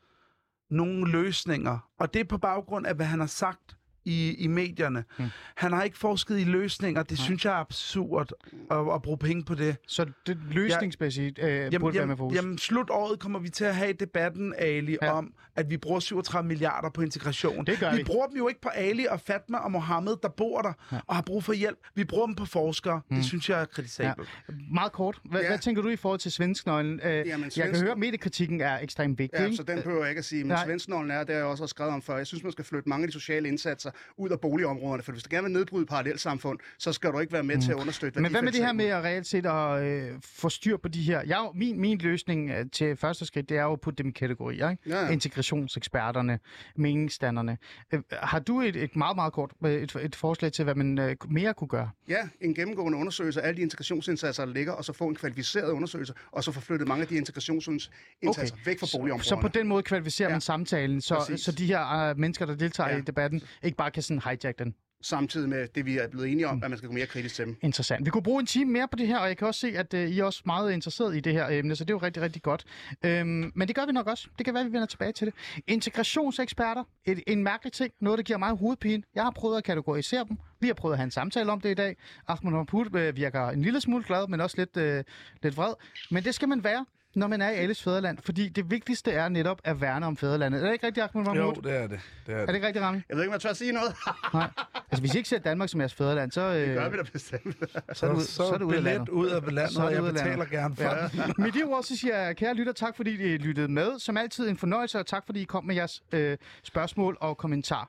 nogle løsninger. Og det er på baggrund af, hvad han har sagt i, i medierne. Mm. Han har ikke forsket i løsninger. Det synes jeg er absurd at, at bruge penge på det. Så det løsningsmæssigt øh, Jamen, burde være med jamen, fokus. jamen, slut året kommer vi til at have debatten, Ali, Ja. ja. om, at vi bruger 37 milliarder på integration. Det gør vi. vi. bruger dem jo ikke på Ali og Fatma og Mohammed, der bor der Ja. ja. og har brug for hjælp. Vi bruger dem på forskere. Mm. Det synes jeg er kritisabelt. Meget kort. Hvad, ja. Ja. hvad tænker du i forhold til svensknøglen? Øh, Jamen, Jeg kan svensk- høre, at mediekritikken er ekstremt vigtig. Ja, så den behøver jeg ikke at sige. Men Nej. svensknålen er, det har jeg også har skrevet om før. Jeg synes, man skal flytte mange af de sociale indsatser ud af boligområderne. For hvis du gerne vil nedbryde parallelsamfund, så skal du ikke være med til at understøtte Men hvad med det her med at reelt set at øh, få styr på de her? Jeg, min, min løsning øh, til første skridt, det er jo at putte dem i kategorier. Ikke? Ja, ja. Integrationseksperterne, meningsstanderne. Øh, har du et, et meget, meget kort øh, et, et forslag til, hvad man øh, mere kunne gøre? Ja, en gennemgående undersøgelse af alle de integrationsindsatser, der ligger, og så få en kvalificeret undersøgelse, og så få flyttet mange af de integrationsindsatser okay. væk fra Så, boligområderne. så på den måde kvalificerer ja. Man samtalen, så, Præcis. så de her øh, mennesker, der deltager. Ja. i debatten, ikke bare kan sådan hijack den. Samtidig med det, vi er blevet enige om, Mm. at man skal gå mere kritisk til dem. Interessant. Vi kunne bruge en time mere på det her, og jeg kan også se, at øh, I er også meget interesseret i det her emne, så det er jo rigtig, rigtig godt. Øhm, men det gør vi nok også. Det kan være, at vi vender tilbage til det. Integrationseksperter. Et, en mærkelig ting. Noget, der giver mig hovedpine. Jeg har prøvet at kategorisere dem. Vi har prøvet at have en samtale om det i dag. Ahmed Mahmoud øh, virker en lille smule glad, men også lidt, øh, lidt vred. Men det skal man være, når man er i alles fædreland. Fordi det vigtigste er netop at værne om fædrelandet. Er det ikke rigtigt, Ahmed Mahmoud? Jo, det er det. det, er Er det det. ikke rigtigt, Rami? Jeg ved ikke, om jeg tør at sige noget. Nej. Altså, hvis I ikke ser Danmark som jeres fædreland, så, øh, det gør vi da bestemt. så, er det, ud- Så, så er det ud af landet. ud af landet, Så er og jeg betaler landet. gerne for Ja. det. Med de ord, så siger jeg, kære lytter, tak fordi I lyttede med. Som altid en fornøjelse, og tak fordi I kom med jeres øh, spørgsmål og kommentar.